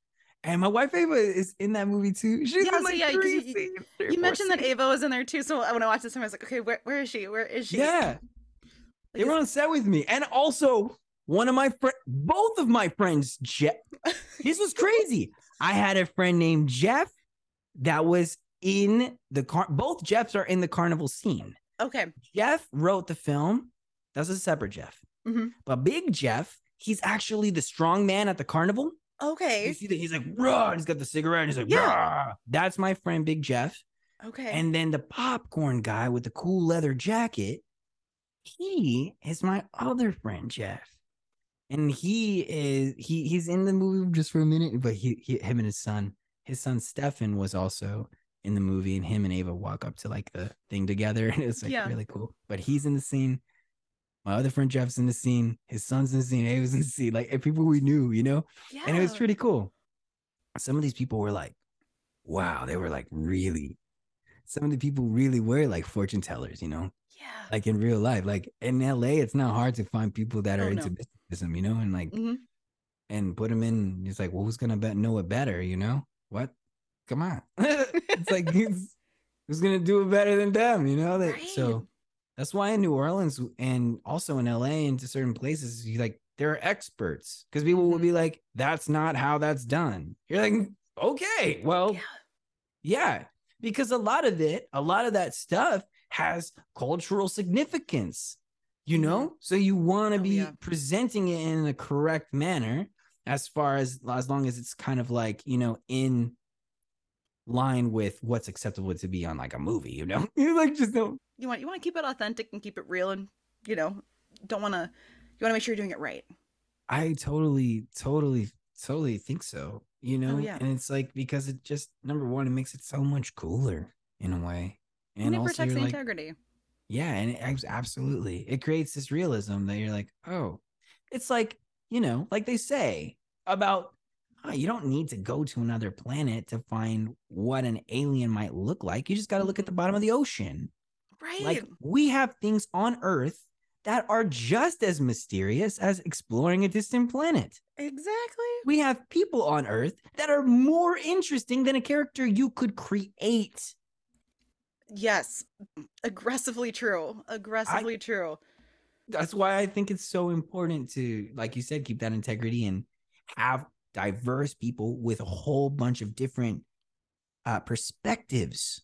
And my wife Ava is in that movie too. She's Yeah, in so like yeah, three you- scenes, three You mentioned that. Ava was in there too, so when I watched this, I was like, okay, where, where is she? Where is she? Yeah. They were on set with me. And also, one of my friends, both of my friends, Jeff. this was crazy. I had a friend named Jeff that was in the car. Both Jeffs are in the carnival scene. Okay. Jeff wrote the film. That's a separate Jeff. Mhm. But Big Jeff, he's actually the strong man at the carnival. You Okay. see that he's like, raw. He's got the cigarette. And he's like, Yeah. "Rah." That's my friend Big Jeff. Okay. And then the popcorn guy with the cool leather jacket, he is my other friend Jeff. And he is he he's in the movie just for a minute, but he, he him and his son, his son Stefan was also in the movie, and him and Ava walk up to like the thing together, and it's like Yeah. really cool. But he's in the scene. My other friend Jeff's in the scene. His son's in the scene. Ava's in the scene. Like people we knew, you know yeah. and it was pretty cool. Some of these people were like, wow, they were like really, some of the people really were like fortune tellers, you know, Yeah. like in real life. Like in LA, it's not hard to find people that are Oh, into no. mysticism, you know, and like, Mhm. and put them in. It's like, well, who's gonna bet know it better, you know? What? Come on. it's like, who's, who's gonna do it better than them, you know? That, Right. So that's why in New Orleans and also in LA and to certain places, you like there are experts because people will be Mm-hmm. like, "That's not how that's done." You're like, "Okay, well, Yeah. yeah," because a lot of it, a lot of that stuff has cultural significance, you know. So you want to Oh, be yeah. presenting it in the correct manner, as far as as long as it's kind of like you know in line with what's acceptable to be on like a movie, you know. you like just don't You want you want to keep it authentic and keep it real, and you know, don't want to. You want to make sure you're doing it right. I totally, totally, totally think so. You oh, know, Oh, yeah. and it's like because it just number one, it makes it so much cooler in a way, and, And, it also protects the like, integrity. yeah, and it, absolutely, it creates this realism that you're like, oh, it's like you know, like they say about, oh, you don't need to go to another planet to find what an alien might look like. You just got to look at the mm-hmm. bottom of the ocean. Right. Like we have things on Earth that are just as mysterious as exploring a distant planet. exactly. We have people on Earth that are more interesting than a character you could create. Yes. Aggressively true. Aggressively true. That's why I think it's so important to, like you said, keep that integrity and have diverse people with a whole bunch of different uh, perspectives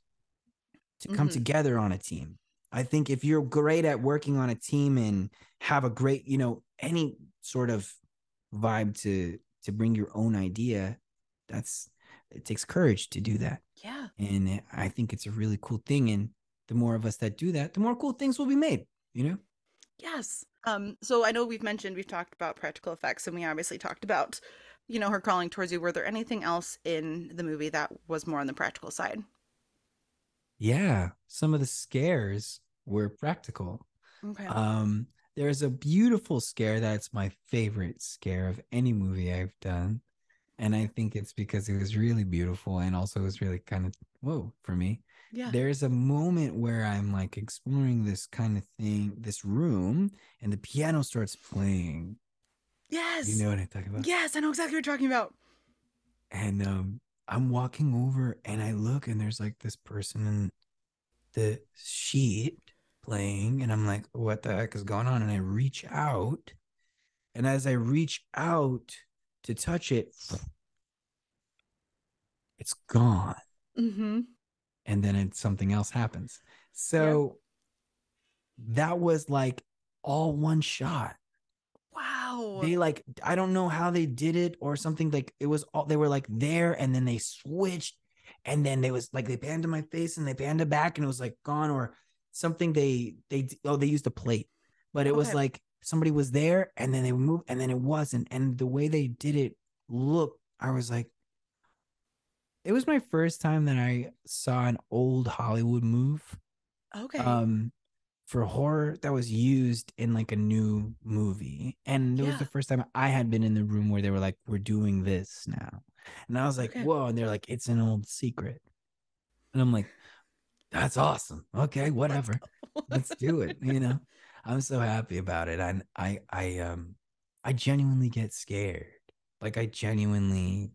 to come Mhm. together on a team. I think if you're great at working on a team and have a great, you know, any sort of vibe to to bring your own idea, that's it takes courage to do that. Yeah. And I think it's a really cool thing. And the more of us that do that, the more cool things will be made, you know? Yes. Um, so I know we've mentioned we've talked about practical effects and we obviously talked about, you know, her crawling towards you. Were there anything else in the movie that was more on the practical side? Yeah. Some of the scares were practical. Okay. Um, there's a beautiful scare that's my favorite scare of any movie I've done. And I think it's because it was really beautiful and also it was really kind of whoa for me. yeah. There's a moment where I'm like exploring this kind of thing, this room, and the piano starts playing. Yes. You know what I'm talking about? Yes, I know exactly what you're talking about. And um I'm walking over and I look and there's like this person in the sheet playing and I'm like, what the heck is going on? And I reach out. And as I reach out to touch it, it's gone. Mm-hmm. And then it, something else happens. So that was like all one shot. Wow. They like I don't know how they did it or something like it was all they were like there and then they switched and then they was like they panned to my face and they panned it back and it was like gone or something they they oh they used a plate but it was like somebody was there and then they moved and then it wasn't and the way they did it look I was like it was my first time that I saw an old Hollywood move okay. um for horror that was used in like a new movie and it was the first time i had been in the room where they were like we're doing this now and i was like Okay. whoa and they're like it's an old secret and i'm like that's awesome. Okay whatever. Let's do it you know? I'm so happy about it and i i um i genuinely get scared. Like i genuinely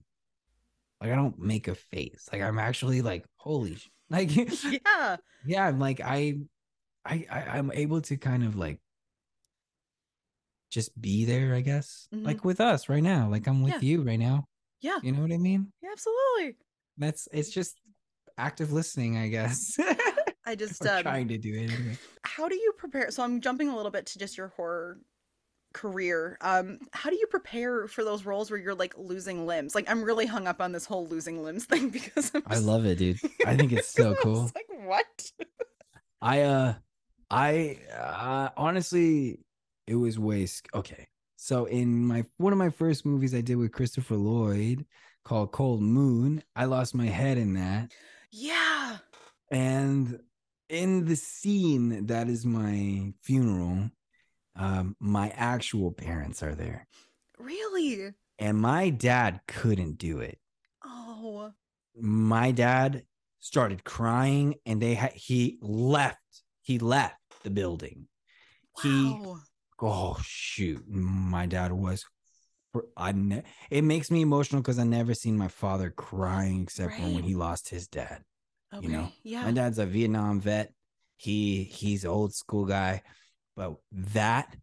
like i don't make a face. Like i'm actually like holy sh- like yeah. yeah i'm like i i, I i'm able to kind of like just be there i guess Mhm. like with us right now like i'm with Yeah. you right now Yeah. you know what i mean Yeah, absolutely. that's it's just active listening i guess I just um, trying to do it anyway. how do you prepare so i'm jumping a little bit to just your horror career um how do you prepare for those roles where you're like losing limbs like i'm really hung up on this whole losing limbs thing because I'm i love it dude i think it's so cool just like what I uh I uh honestly it was sc- okay. So in my one of my first movies I did with Christopher Lloyd called Cold Moon, I lost my head in that. yeah And in the scene that is my funeral, um my actual parents are there. really And my dad couldn't do it. oh my dad started crying and they had he left he left the building. He wow. Oh shoot. My dad was i ne- it makes me emotional because i never seen my father crying except for when he lost his dad okay you know, yeah. My dad's a vietnam vet. He he's an old school guy but that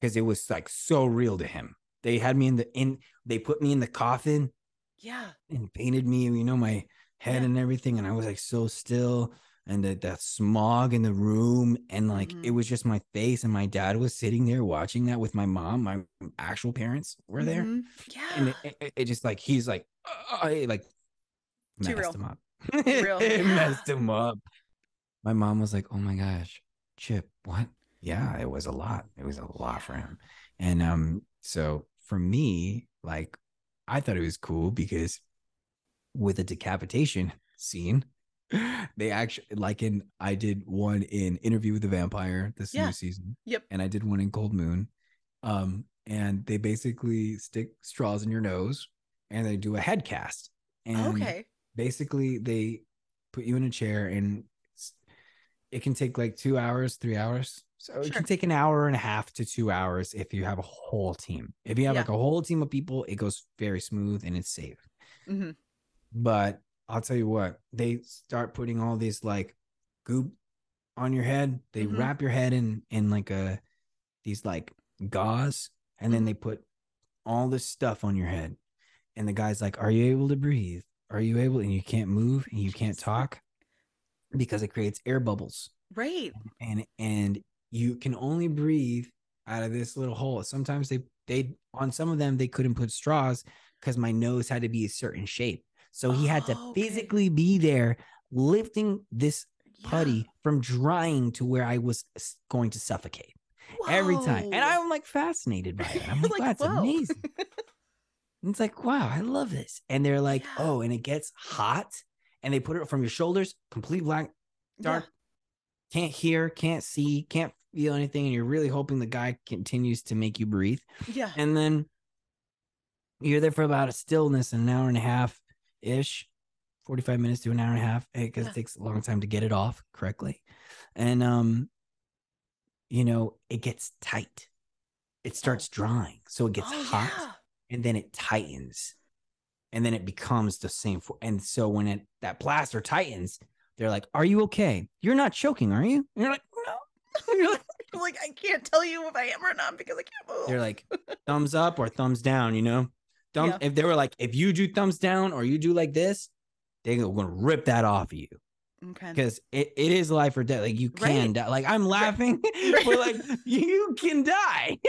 because it was like so real to him. They had me in the in they put me in the coffin yeah. and painted me, you know, my head Yeah. and everything. And I was like so still and the, the smog in the room. And like it Mhm. was just my face. And my dad was sitting there watching that with my mom. My actual parents were there. Mhm. yeah And it, it, it just like, he's like, uh, it, like, Too messed real. him up. real. it Yeah. messed him up. My mom was like, oh my gosh, Chip, what? Yeah, it was a lot. It was a lot for him. And um, so for me, like, I thought it was cool because with a decapitation scene, they actually like in I did one in Interview with the Vampire this Yeah. new season. Yep. And I did one in Cold Moon. Um, and they basically stick straws in your nose and they do a head cast. And okay basically they put you in a chair and it can take like two hours, three hours. So it can take an hour and a half to two hours if you have a whole team. If you have Yeah. like a whole team of people, it goes very smooth and it's safe. hmm But I'll tell you what, they start putting all this like goop on your head. They Mhm. wrap your head in in like a these like gauze, and then Mhm. they put all this stuff on your head. And the guy's like, Are you able to breathe? Are you able? And you can't move and you can't talk because it creates air bubbles. right And and you can only breathe out of this little hole. Sometimes they they on some of them they couldn't put straws because my nose had to be a certain shape. So he had to Oh, okay. physically be there lifting this Yeah. putty from drying to where I was going to suffocate every time. And I'm like fascinated by it. I'm like, like, that's whoa. amazing. And it's like, wow, I love this. And they're like, Yeah. oh, and it gets hot. And they put it from your shoulders, complete black, dark, can't hear, can't see, can't feel anything. And you're really hoping the guy continues to make you breathe. yeah, yeah. And then you're there for about a stillness, an hour and a half ish, 45 minutes to an hour and a half, because Yeah. it takes a long time to get it off correctly. And, um, you know, it gets tight. It starts drying. So it gets oh, hot yeah. and then it tightens and then it becomes the same for and so when it that plaster tightens they're like are you okay you're not choking are you and you're like no You're like- like I can't tell you if I am or not because I can't move. they're like thumbs up or thumbs down you know thumbs Yeah. if they were like if you do thumbs down or you do like this they're gonna rip that off of you okay. because it, it is life or death like you can Right. die like i'm laughing Right. but like you can die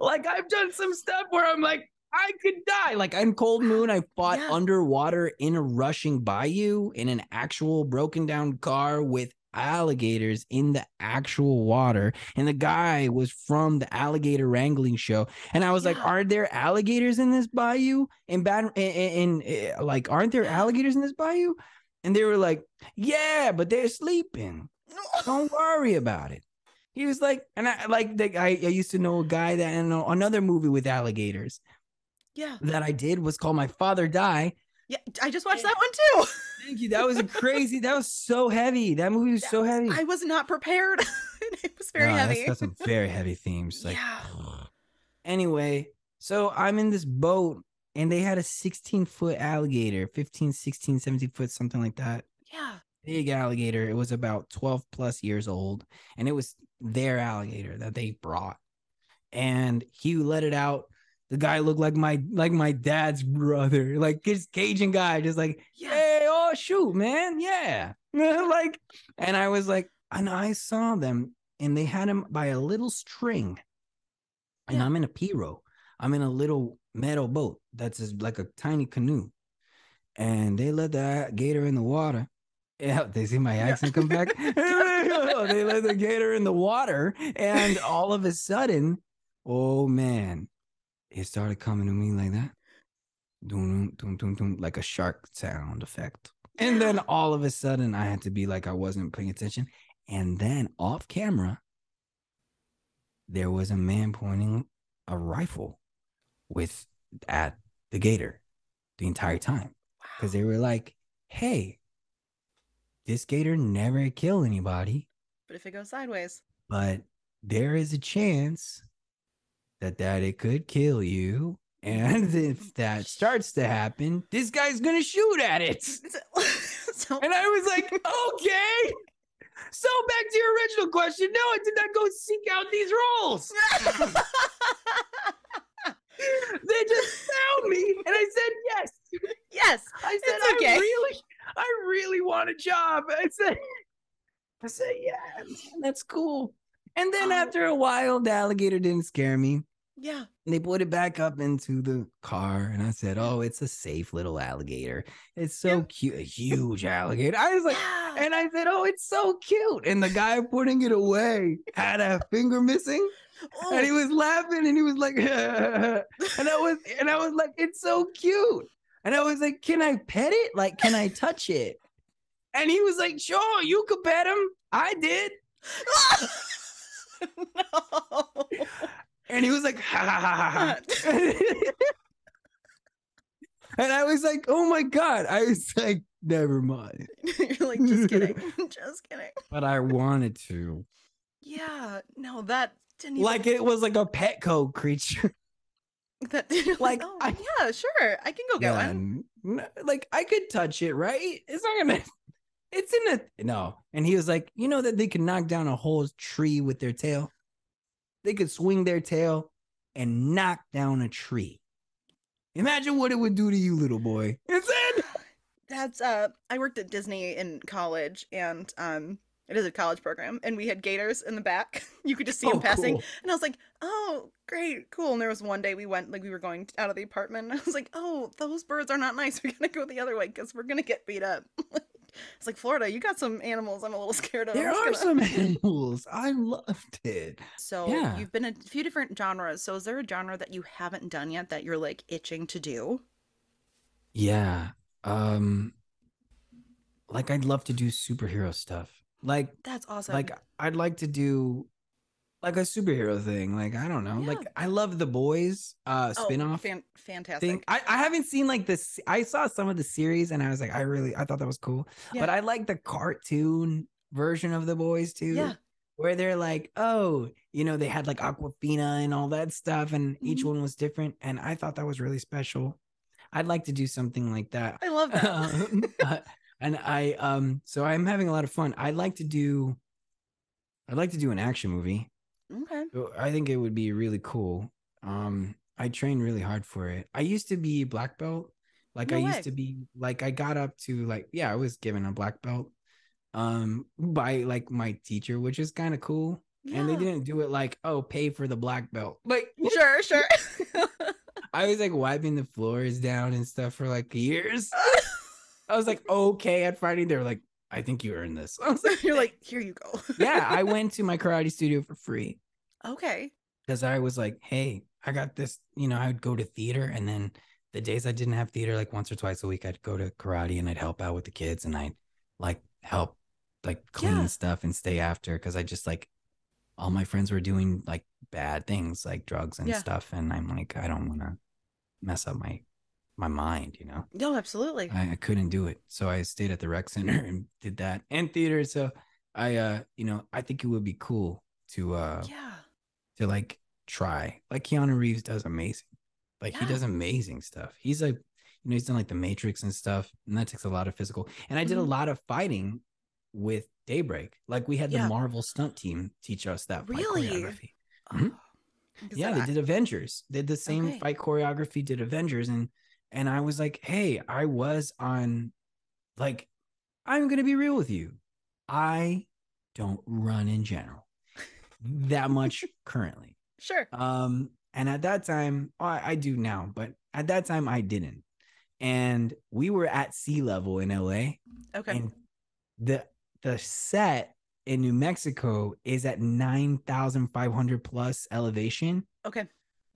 like I've done some stuff where I'm like, I could die. Like in Cold Moon, I fought Yeah. underwater in a rushing bayou in an actual broken down car with alligators in the actual water. And the guy was from the alligator wrangling show. And I was like, Are there alligators in this bayou? And bad and, in, in eh, like, aren't there alligators in this bayou? And they were like, Yeah, but they're sleeping. Don't worry about it. He was like, and I like the I, I used to know a guy that in another movie with alligators Yeah. that I did was called My Father Die. Yeah. I just watched that one too. Thank you. That was a crazy. that was so heavy. That movie was so heavy. I was not prepared. it was very No, that's heavy. got some very heavy themes. Like, Yeah. anyway, so I'm in this boat and they had a 16 foot alligator, 15, 16, 17 foot, something like that. Yeah. Big alligator. It was about 12 plus years old. And it was their alligator that they brought. And he let it out. The guy looked like my like my dad's brother, like this Cajun guy, just like, Yeah. hey, oh shoot, man, yeah, like, and I was like, and I saw them, and they had him by a little string, and Yeah. I'm in a pirogue, I'm in a little metal boat that's like a tiny canoe, and they let the gator in the water. Yeah, they see my accent come back. they let the gator in the water, and all of a sudden, oh man, it started coming to me like that. Doom, doom, doom, doom, like a shark sound effect. And then all of a sudden, I had to be like I wasn't paying attention. And then off camera, there was a man pointing a rifle with at the gator the entire time because they were like, "Hey, this gator never kill anybody, But if it goes sideways, but there is a chance that that it could kill you." And if that starts to happen, this guy's gonna shoot at it. so And I was like, okay. So back to your original question. No, I did not go seek out these roles. they just found me, and I said yes. yes, I said It's okay. I really, I really want a job. I said, I said yeah, that's cool. And then Oh. after a while, the alligator didn't scare me. Yeah, And they put it back up into the car, and I said, "Oh, it's a safe little alligator. It's so cute, a huge alligator." I was like, yeah. and I said, "Oh, it's so cute." And the guy putting it away had a finger missing, Oh, and he oh. was laughing, and he was like, and I was, and I was like, "It's so cute." And I was like, "Can I pet it? Like, can I touch it?" And he was like, "Sure, you could pet him." I did. no. And he was like, ha ha ha ha. ha. and I was like, oh my God. I was like, never mind. You're like, just kidding, just kidding. But I wanted to. Yeah, no, that didn't even, Like it was like a Petco creature. that like, oh, I- yeah, sure, I can go get Yeah, one. n- like I could touch it, right? It's not gonna it's in a no. And he was like, you know that they can knock down a whole tree with their tail? They could swing their tail and knock down a tree. Imagine what it would do to you, little boy. It's it. That's uh I worked at Disney in college and um it is a college program and we had gators in the back. You could just see them Oh, passing. cool. And I was like, "Oh, great. Cool." And there was one day we went like we were going out of the apartment. And I was like, "Oh, those birds are not nice. We got to go the other way cuz we're to get beat up." It's like, "Florida, you got some animals I'm a little scared of." There are gonna-" some animals. I loved it. So, Yeah. you've been a few different genres. So, is there a genre that you haven't done yet that you're like itching to do? Yeah. Um like I'd love to do superhero stuff. Like That's awesome. like I'd like to do like a superhero thing. Like I don't know. Yeah. Like I love the boys uh oh, spin-off fan- fantastic. thing. I, I haven't seen like this I saw some of the series and I was like I really I thought that was cool. Yeah. But I like the cartoon version of the boys too. Yeah. Where they're like, oh, you know, they had like Aquafina and all that stuff, and each Mhm. one was different. And I thought that was really special. I'd like to do something like that. I love that. Um, and I um so I'm having a lot of fun. I'd like to do I'd like to do an action movie. Okay. So I think it would be really cool. Um I trained really hard for it. I used to be black belt. Like No I way. used to be like I got up to like yeah, I was given a black belt um by like my teacher, which is kind of cool. and they didn't do it like, oh, pay for the black belt. Like Sure, sure. I was like wiping the floors down and stuff for like years. I was like, okay, at Friday, they were like, I think you earned this. I was like, You're like, here you go. yeah, I went to my karate studio for free okay. because I was like, hey, I got this. You know, I would go to theater, and then the days I didn't have theater, like once or twice a week, I'd go to karate and I'd help out with the kids and I'd like help like clean Yeah. stuff and stay after because I just like all my friends were doing like bad things like drugs and Yeah. stuff, and I'm like, I don't want to mess up my my mind, you know. No, absolutely. I, I couldn't do it. So I stayed at the rec center and did that and theater. So I uh you know, I think it would be cool to uh yeah. To like try. Like Keanu Reeves does amazing. Like he does amazing stuff. He's like, you know, he's done like the Matrix and stuff, and that takes a lot of physical. And I did a Mhm. lot of fighting with Daybreak. Like we had the Marvel stunt team teach us that fight Really? choreography. Oh, because Yeah, that they did Avengers. They Did the same Okay. fight choreography, did Avengers, and and I was like, hey, I was on like, I'm gonna be real with you. I don't run in general that much currently. Sure. Um, and at that time, I, I do now, but at that time I didn't. And we were at sea level in LA, Okay. and the the set in New Mexico is at nine thousand five hundred plus elevation. okay.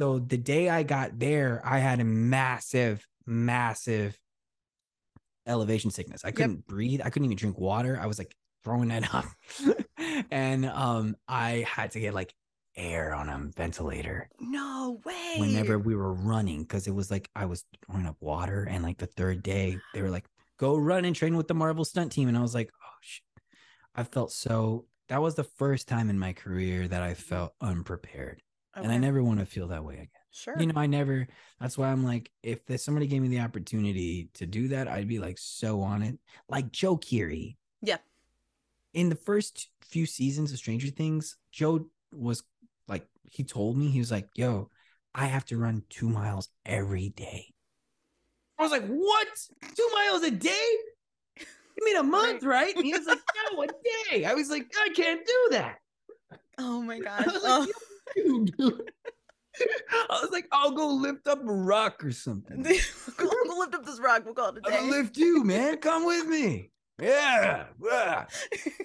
So the day I got there, I had a massive, massive elevation sickness. I couldn't breathe. I couldn't even drink water. I was like throwing it up. and um I had to get like air on a ventilator No way. whenever we were running because it was like I was throwing up water. And like the third day, they were like, go run and train with the Marvel stunt team. And I was like, oh shit. I felt so that was the first time in my career that I felt unprepared. And I never want to feel that way again. Sure. You know, I never. That's why I'm like, if there's somebody gave me the opportunity to do that, I'd be like so on it. Like Joe Keery. Yeah. In the first few seasons of Stranger Things, Joe was like, he told me he was like, "Yo, I have to run two miles every day." I was like, "What? Two miles a day? You mean a month, right?" And he was like, "No, a day." I was like, "I can't do that." oh my God. I was Oh. like, "You dude." I was like, I'll go lift up a rock or something. we'll lift up this rock. We'll call it a I'll lift you, man. Come with me. Yeah. yeah.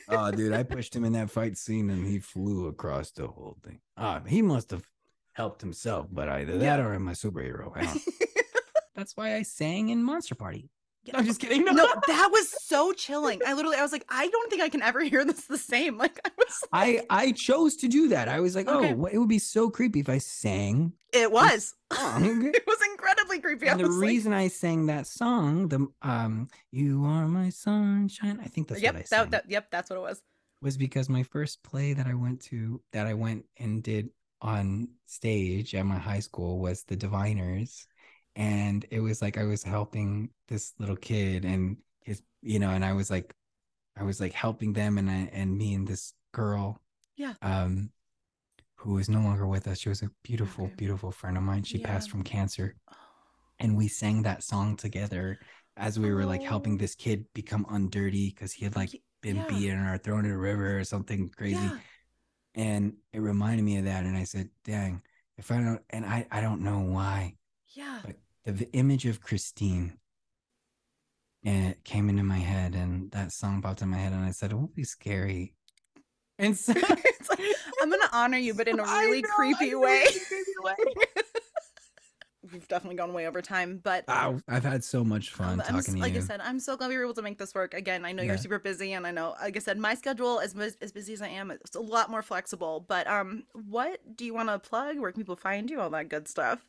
Oh, dude, I pushed him in that fight scene and he flew across the whole thing. Ah, he must have helped himself, but either that or I'm a superhero. That's why I sang in Monster Party. I'm just kidding. no, that was so chilling. I literally, I was like, I don't think I can ever hear this the same. Like, I was, like, I I chose to do that. I was like, Okay. oh, it would be so creepy if I sang it was, it was incredibly creepy. And the like, reason I sang that song, the um, "You Are My Sunshine," I think that's yep, what I sang, that, that, yep, that's what it was. was because my first play that I went to, that I went and did on stage at my high school, was The Diviners, and it was like I was helping this little kid and his, you know, and I was like, I was like helping them, and I and me and this girl, Yeah. um, who is no longer with us. She was a beautiful, Okay. beautiful friend of mine. She passed from cancer and we sang that song together as we were like helping Oh. this kid become undirty because he had like been yeah. beaten or thrown in a river or something crazy Yeah. and it reminded me of that and i said dang if i don't and i i don't know why Yeah. but the v- image of christine it came into my head and that song popped in my head and i said it won't be scary and so It's like, I'm gonna honor you, but in a really know, creepy way. it's a creepy way. We've definitely gone way over time, but I've had so much fun Um, I'm talking to like you. Like I said, I'm so glad we were able to make this work. Again, I know you're super busy, and I know, like I said, my schedule is as, as busy as I am. It's a lot more flexible. But um, what do you want to plug? Where can people find you? All that good stuff.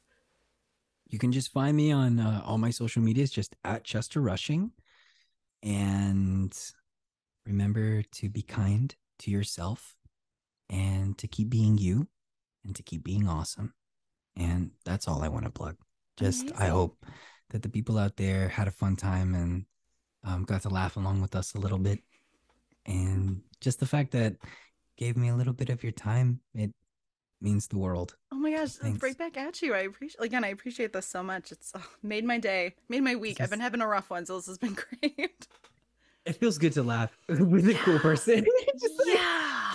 You can just find me on uh, all my social medias, just at Chester Rushing. And remember to be kind to yourself and to keep being you and to keep being awesome. And that's all I want to plug. Just, I hope that the people out there had a fun time and um, got to laugh along with us a little bit. And just the fact that gave me a little bit of your time, it means the world. Oh my gosh, Thanks. right back at you. I appreciate again. I appreciate this so much. It's oh, made my day, made my week. I've been having a rough one, so this has been great. It feels good to laugh with a cool person. Yeah.